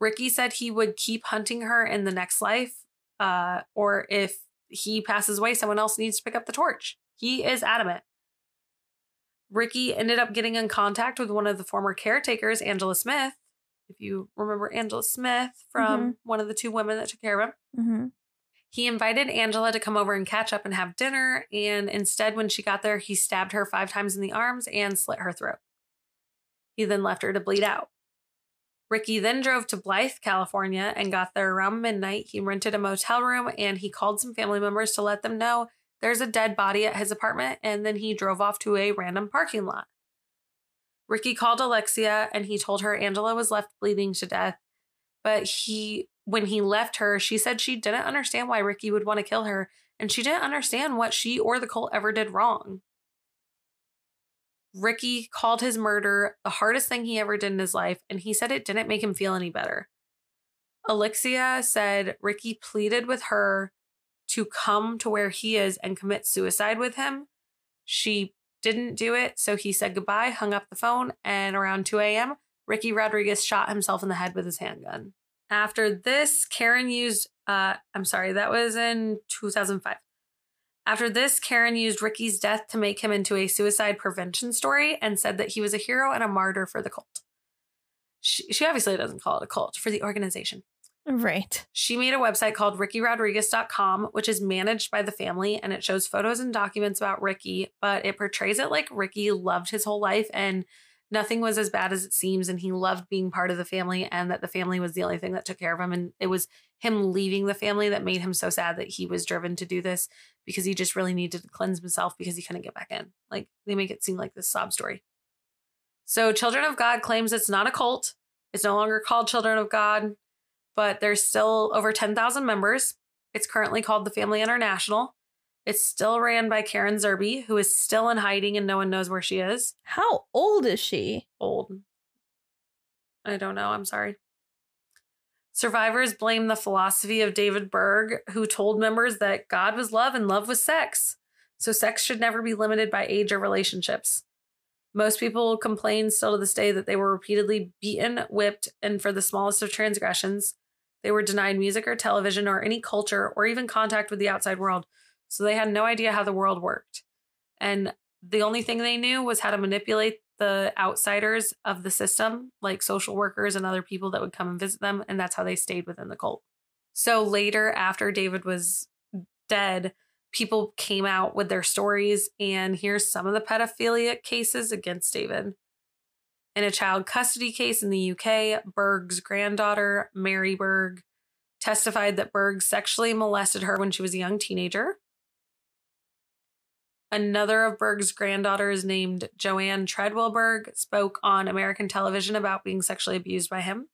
Ricky said he would keep hunting her in the next life, uh, or if he passes away, someone else needs to pick up the torch. He is adamant. Ricky ended up getting in contact with one of the former caretakers, Angela Smith. If you remember Angela Smith from one of the two women that took care of him, Mm-hmm. He invited Angela to come over and catch up and have dinner. And instead, when she got there, he stabbed her five times in the arms and slit her throat. He then left her to bleed out. Ricky then drove to Blythe, California, and got there around midnight. He rented a motel room and he called some family members to let them know there's a dead body at his apartment. And then he drove off to a random parking lot. Ricky called Elixcia and he told her Angela was left bleeding to death. But he, when he left her, she said she didn't understand why Ricky would want to kill her and she didn't understand what she or the cult ever did wrong. Ricky called his murder the hardest thing he ever did in his life, and he said it didn't make him feel any better. Elixcia said Ricky pleaded with her to come to where he is and commit suicide with him. She didn't do it, so he said goodbye, hung up the phone, and around 2 a.m., Ricky Rodriguez shot himself in the head with his handgun. After this, Karen used, uh, I'm sorry, that was in 2005. After this, Karen used Ricky's death to make him into a suicide prevention story and said that he was a hero and a martyr for the cult. She, she obviously doesn't call it a cult, for the organization. Right. She made a website called rickyrodriguez.com, which is managed by the family and it shows photos and documents about Ricky, but it portrays it like Ricky loved his whole life and nothing was as bad as it seems. And he loved being part of the family and that the family was the only thing that took care of him. And it was him leaving the family that made him so sad that he was driven to do this because he just really needed to cleanse himself because he couldn't get back in. Like they make it seem like this sob story. So, Children of God claims it's not a cult. It's no longer called Children of God but there's still over 10,000 members. It's currently called the Family International. It's still ran by Karen Zerby, who is still in hiding and no one knows where she is. How old is she? Old. I don't know. I'm sorry. Survivors blame the philosophy of David Berg, who told members that God was love and love was sex. So sex should never be limited by age or relationships. Most people complain still to this day that they were repeatedly beaten, whipped, and for the smallest of transgressions, they were denied music or television or any culture or even contact with the outside world. So they had no idea how the world worked. And the only thing they knew was how to manipulate the outsiders of the system, like social workers and other people that would come and visit them. And that's how they stayed within the cult. So later, after David was dead, people came out with their stories. And here's some of the pedophilia cases against David. In a child custody case in the UK, Berg's granddaughter, Mary Berg, testified that Berg sexually molested her when she was a young teenager. Another of Berg's granddaughters, named Joanne Treadwell Berg, spoke on American television about being sexually abused by him.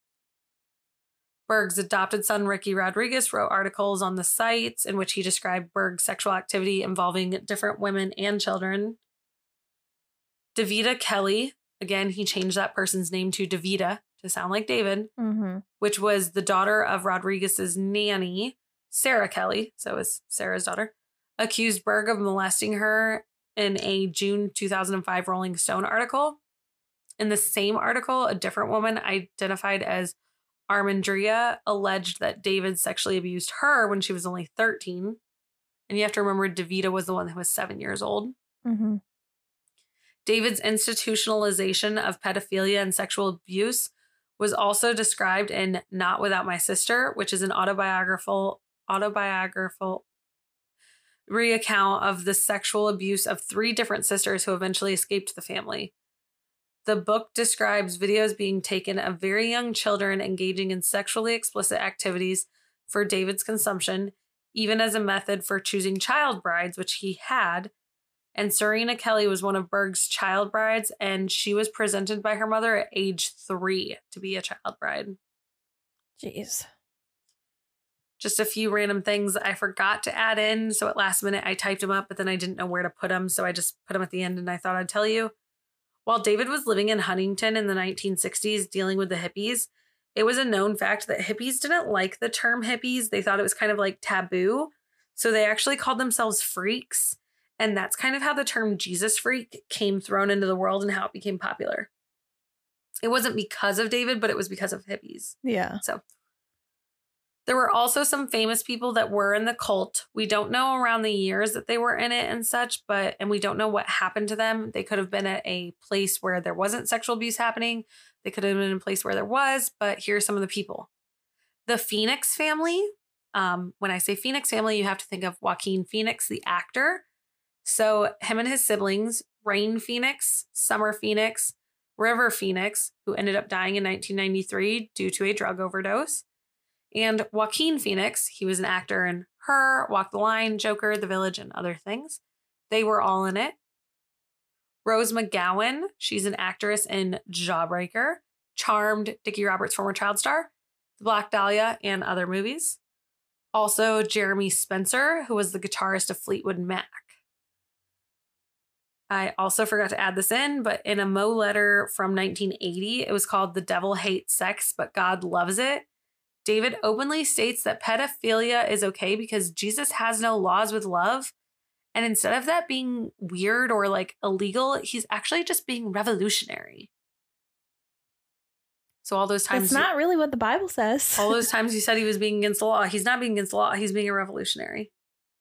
Berg's adopted son, Ricky Rodriguez, wrote articles on the sites in which he described Berg's sexual activity involving different women and children. Davida Kelly, again, he changed that person's name to Davida to sound like David, Mm-hmm. which was the daughter of Rodriguez's nanny, Sarah Kelly. So it was Sarah's daughter, accused Berg of molesting her in a June 2005 Rolling Stone article. In the same article, a different woman identified as Armandria alleged that David sexually abused her when she was only 13. And you have to remember, Davida was the one who was seven years old. Mm-hmm. David's institutionalization of pedophilia and sexual abuse was also described in Not Without My Sister, which is an autobiographical autobiographical recount of the sexual abuse of three different sisters who eventually escaped the family. The book describes videos being taken of very young children engaging in sexually explicit activities for David's consumption, even as a method for choosing child brides, which he had. And Serena Kelly was one of Berg's child brides, and she was presented by her mother at age three to be a child bride. Jeez. Just a few random things I forgot to add in. So at last minute, I typed them up, but then I didn't know where to put them. So I just put them at the end and I thought I'd tell you. While David was living in Huntington in the 1960s dealing with the hippies, it was a known fact that hippies didn't like the term hippies. They thought it was kind of like taboo. So they actually called themselves freaks. And that's kind of how the term Jesus freak came thrown into the world and how it became popular. It wasn't because of David, but it was because of hippies. Yeah. So there were also some famous people that were in the cult. We don't know around the years that they were in it and such, but and we don't know what happened to them. They could have been at a place where there wasn't sexual abuse happening. They could have been in a place where there was, but here's some of the people. The Phoenix family. Um, when I say Phoenix family, you have to think of Joaquin Phoenix, the actor. So him and his siblings, Rain Phoenix, Summer Phoenix, River Phoenix, who ended up dying in 1993 due to a drug overdose, and Joaquin Phoenix, he was an actor in Her, Walk the Line, Joker, The Village, and other things. They were all in it. Rose McGowan, she's an actress in Jawbreaker, Charmed, Dickie Roberts' former child star, The Black Dahlia, and other movies. Also, Jeremy Spencer, who was the guitarist of Fleetwood Mac. I also forgot to add this in, but in a Mo letter from 1980, it was called The Devil Hates Sex, but God Loves It. David openly states that pedophilia is okay because Jesus has no laws with love. And instead of that being weird or like illegal, he's actually just being revolutionary. So all those times It's not really what the Bible says. all those times you said he was being against the law, he's not being against the law, he's being a revolutionary.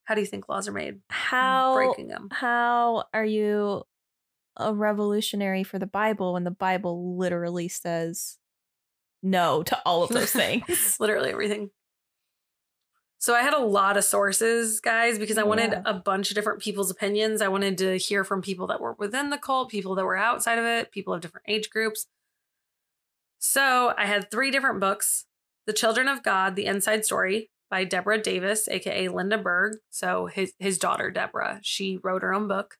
How do you think laws are made? how Breaking them. how are you a revolutionary for the Bible when the Bible literally says no to all of those things? literally everything. So I had a lot of sources, guys, because I wanted Yeah. a bunch of different people's opinions. I wanted to hear from people that were within the cult, people that were outside of it, people of different age groups. So I had three different books The Children of God, The Inside Story by Deborah Davis, aka Linda Berg. So his, his daughter, Deborah, she wrote her own book.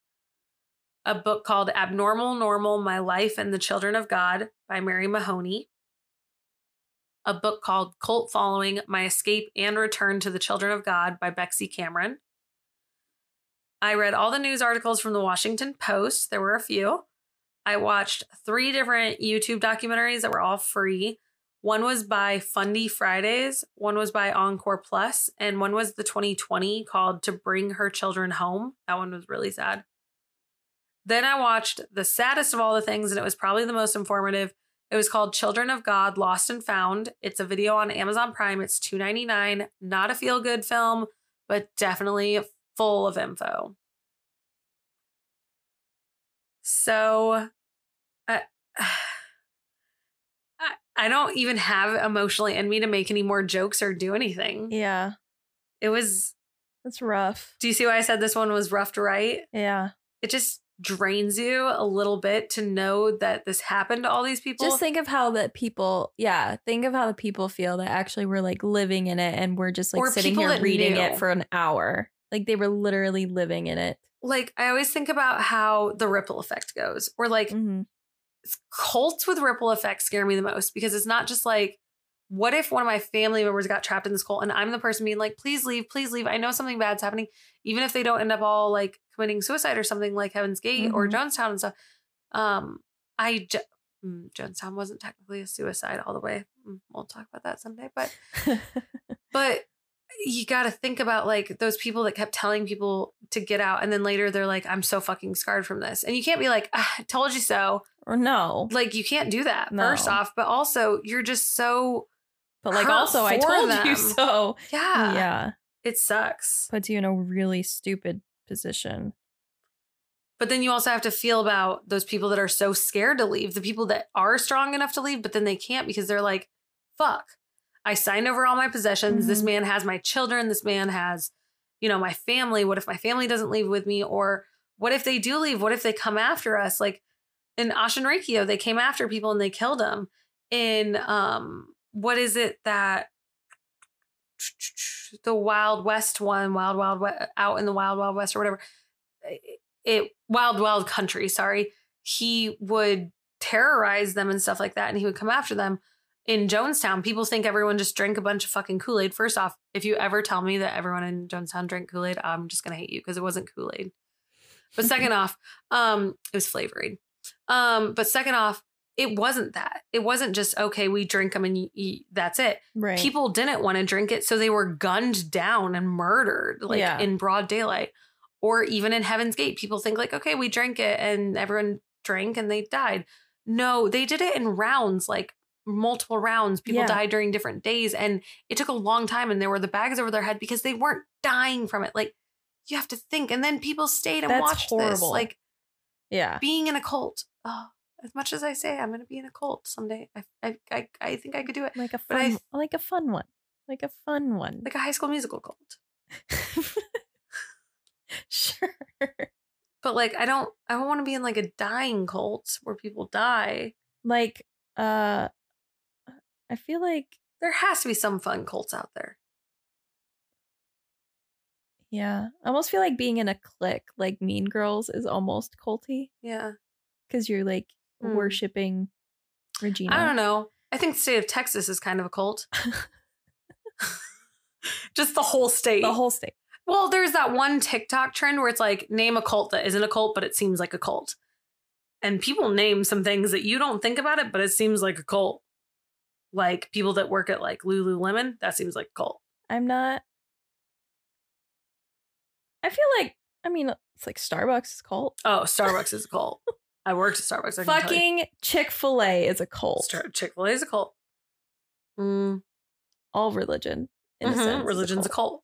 A book called Abnormal Normal My Life and the Children of God by Mary Mahoney a book called Cult Following My Escape and Return to the Children of God by Bexy Cameron. I read all the news articles from the Washington Post. There were a few. I watched three different YouTube documentaries that were all free. One was by Fundie Fridays, one was by Encore Plus, and one was the 2020 called To Bring Her Children Home. That one was really sad. Then I watched the saddest of all the things, and it was probably the most informative. It was called Children of God Lost and Found. It's a video on Amazon Prime. It's $2.99. Not a feel good film, but definitely full of info. So I, I I don't even have emotionally in me to make any more jokes or do anything. yeah, It was that's rough. do you see why I said this one was rough to write? Yeah. It just drains you a little bit to know that this happened to all these people. Just think of how the people, yeah, think of how the people feel that actually were like living in it and we're just like Or sitting here reading knew. it for an hour. Like they were literally living in it. like I always think about how the ripple effect goes, or like Mhm. cults with ripple effects scare me the most because it's not just like, what if one of my family members got trapped in this cult and I'm the person being like, please leave, please leave. I know something bad's happening, even if they don't end up all like committing suicide or something like Heaven's Gate or Mhm. Jonestown and stuff. Um, I j- mm, Jonestown wasn't technically a suicide all the way. Mm, We'll talk about that someday, but but you got to think about like those people that kept telling people to get out and then later they're like i'm so fucking scarred from this and you can't be like ah, I told you so or no. like you can't do that first off but also you're just so But like hurt also I told them. you so. yeah yeah. it sucks Puts you in a really stupid position. but then you also have to feel about those people that are so scared to leave the people that are strong enough to leave but then they can't because they're like fuck i signed over all my possessions this Mhm. man has my children this man has you know my family what if my family doesn't leave with me or what if they do leave what if they come after us like in Aum Shinrikyo, they came after people and they killed them in um what is it that the wild west one wild wild West, out in the wild wild west or whatever it wild wild country sorry he would terrorize them and stuff like that and he would come after them in jonestown. People think everyone just drank a bunch of fucking kool-aid. First off if you ever tell me that everyone in jonestown drank kool-aid i'm just gonna hate you because it wasn't kool-aid. But second off um it was flavoring. Um but second off it wasn't that. It wasn't just okay, we drink them and you, you, that's it. Right. People didn't want to drink it, so they were gunned down and murdered like Yeah. in broad daylight. Or even in Heaven's Gate, people think like, okay, we drank it and everyone drank and they died. No, they did it in rounds, like multiple rounds. People Yeah. died during different days, and it took a long time. And there were the bags over their head because they weren't dying from it. Like you have to think, and then people stayed and That's watched this. horrible. Like yeah. being in a cult. Oh, as much as I say I'm going to be in a cult someday, I, I, I, I think I could do it. Like a But I- fun like a fun one. Like a fun one. Like a high school musical cult. sure. But like, I don't, I don't want to be in like a dying cult where people die. Like uh I feel like There has to be some fun cults out there. yeah, I almost feel like being in a clique like Mean Girls is almost culty Yeah. because you're like Hmm. worshiping Regina. I don't know. I think the state of Texas is kind of a cult. Just the whole state. The whole state. Well, there's that one TikTok trend where it's like name a cult that isn't a cult, but it seems like a cult. And people name some things that you don't think about it, but it seems like a cult. Like people that work at like Lululemon, that seems like a cult. I'm not. I feel like I mean it's like Starbucks is cult. Oh, Starbucks is a cult. I worked at Starbucks. I can tell you. Fucking Chick Fil A is a cult. Chick-fil-A is a cult. Mm, All religion. In a mhm, sense, is Religion's a cult.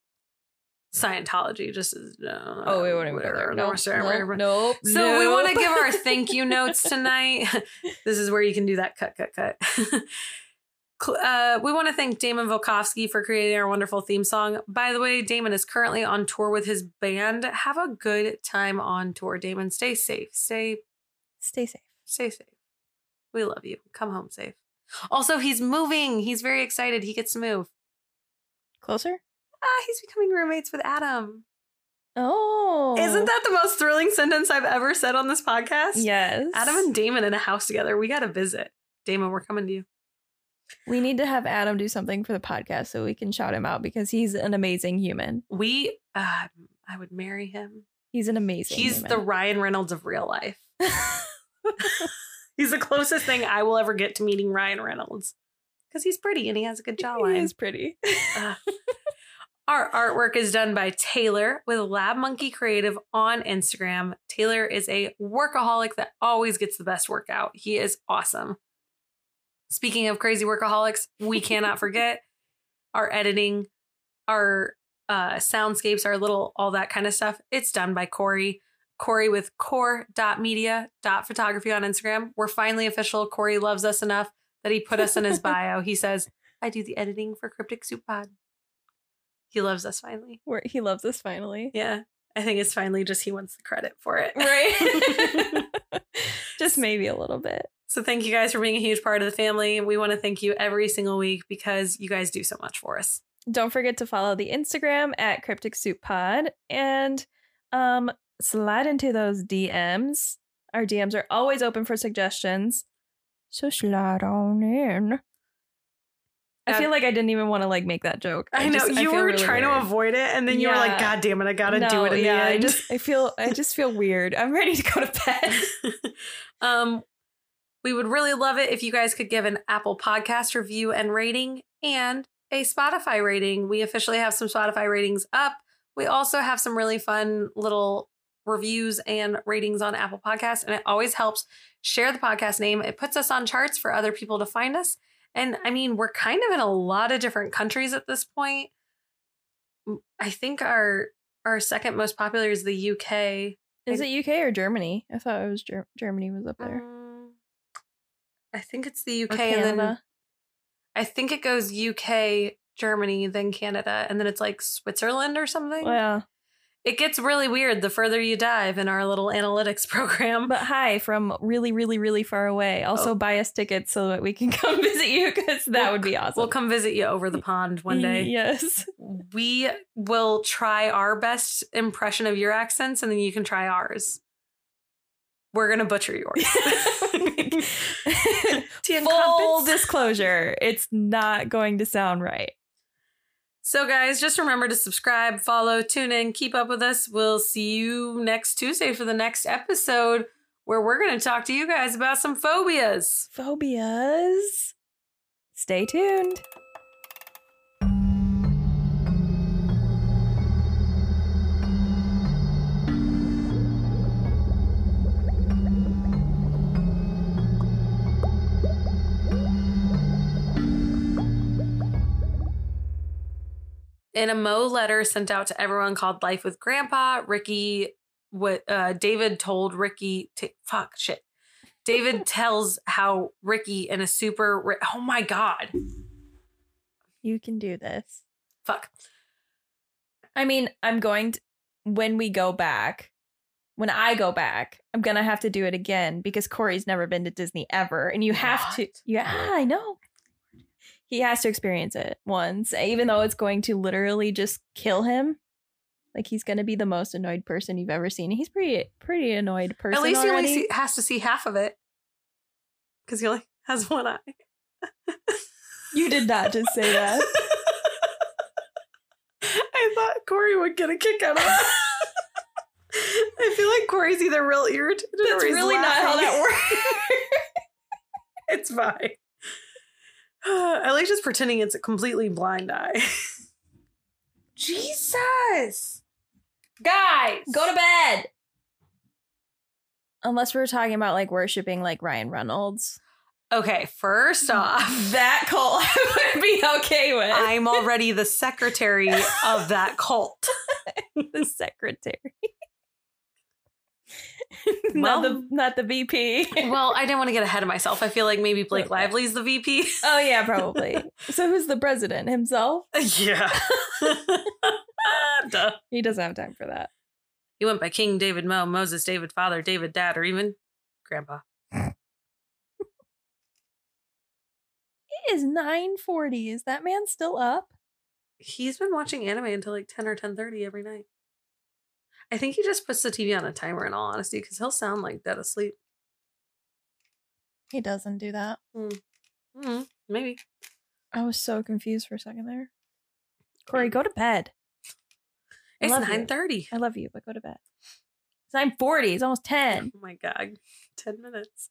Scientology just is. No, Oh, we wouldn't even go there. no, Nope, sorry, nope, nope, So we want to give our thank you notes tonight. this is where you can do that cut, cut, cut. Uh, we want to thank Damon Volkovsky for creating our wonderful theme song. By the way, Damon is currently on tour with his band. Have a good time on tour, Damon. Stay safe. Stay, Stay safe. stay safe. We love you. Come home safe. Also, he's moving. He's very excited. He gets to move. Closer? Ah, he's becoming roommates with Adam. Oh. Isn't that the most thrilling sentence I've ever said on this podcast? Yes. Adam and Damon in a house together. We got to visit. Damon, we're coming to you. we need to have Adam do something for the podcast so we can shout him out because he's an amazing human. We, uh, I would marry him. He's an amazing He's human. the Ryan Reynolds of real life. He's the closest thing I will ever get to meeting Ryan Reynolds because he's pretty and he has a good he jawline. is pretty. Uh, Our artwork is done by Taylor with Lab Monkey Creative on Instagram. Taylor is a workaholic that always gets the best workout. He is awesome. Speaking of crazy workaholics, we cannot forget our editing, our uh, soundscapes, our little, all that kind of stuff. It's done by Corey. Corey with core.media.photography on Instagram. We're finally official. Corey loves us enough that he put us in his bio. He says, I do the editing for Cryptic Soup Pod. He loves us finally. Where he loves us finally. Yeah. I think it's finally just he wants the credit for it. Right. Just maybe a little bit. so thank you guys for being a huge part of the family. We want to thank you every single week because you guys do so much for us. Don't forget to follow the Instagram at Cryptic Soup Pod and um slide into those DMs. Our DMs are always open for suggestions. So slide on in. I feel like I didn't even want to like make that joke. I, know just- you feel were really trying to avoid it, and then you were like, "God damn it, I gotta do it." In yeah, the I just I feel I just feel weird. I'm ready to go to bed. um, we would really love it if you guys could give an Apple Podcast review and rating and a Spotify rating. We officially have some Spotify ratings up. We also have some really fun little reviews and ratings on Apple Podcasts, and it always helps share the podcast name. It puts us on charts for other people to find us. And I mean, we're kind of in a lot of different countries at this point. I think our our second most popular is the UK. Is it UK or Germany? I thought it was Ger- Germany was up there. Um, I think it's the UK and then Canada. I think it goes UK, Germany, then Canada, and then it's like Switzerland or something. Well, It gets really weird the further you dive in our little analytics program. but hi from really, really, really far away. Also, Oh. buy us tickets so that we can come visit you because that We'll would be awesome. We'll come visit you over the pond one day. Yes. We will try our best impression of your accents, and then you can try ours. We're gonna butcher yours. Full disclosure, it's not going to sound right. So, guys, just remember to subscribe, follow, tune in, keep up with us. We'll see you next Tuesday for the next episode. where we're going to talk to you guys about some phobias. Phobias. Stay tuned. In a Mo letter sent out to everyone called Life with Grandpa, Ricky, what uh, David told Ricky, to, fuck, shit. David tells how Ricky in a super, oh my God, You can do this. fuck. I mean, I'm going to, when we go back, when I go back, I'm going to have to do it again because Corey's never been to Disney ever. And you have to, What? yeah, I know. He has to experience it once, even though it's going to literally just kill him. Like he's going to be the most annoyed person you've ever seen. He's pretty, pretty annoyed person. At least he only see, has to see half of it because he only has one eye. You did not just say that. I thought Corey would get a kick out of that. I feel like Corey's either real irritated or That's he's really not how that works. it's fine. At least just pretending it's a completely blind eye. Jesus. Guys. Go to bed. Unless we're talking about like worshiping like Ryan Reynolds. Okay, first off, That cult I would be okay with. I'm already the secretary of that cult. the secretary. Not Well- the not the VP. Well, I didn't want to get ahead of myself. I feel like maybe Blake. Lively's the VP. oh yeah, probably. so who's the president himself? yeah. Duh. He doesn't have time for that. He went by King David Mo, Moses David Father, David Dad, or even Grandpa. It is 940. Is that man still up? He's been watching anime until like 10 or 10.30 every night. I think he just puts the TV on a timer in all honesty, because he'll sound like dead asleep. He doesn't do that. Mm, maybe. I was so confused for a second there. Corey, go to bed. It's you. 9.30. I love you, but go to bed. It's 940. It's almost 10. Oh my god. 10 minutes.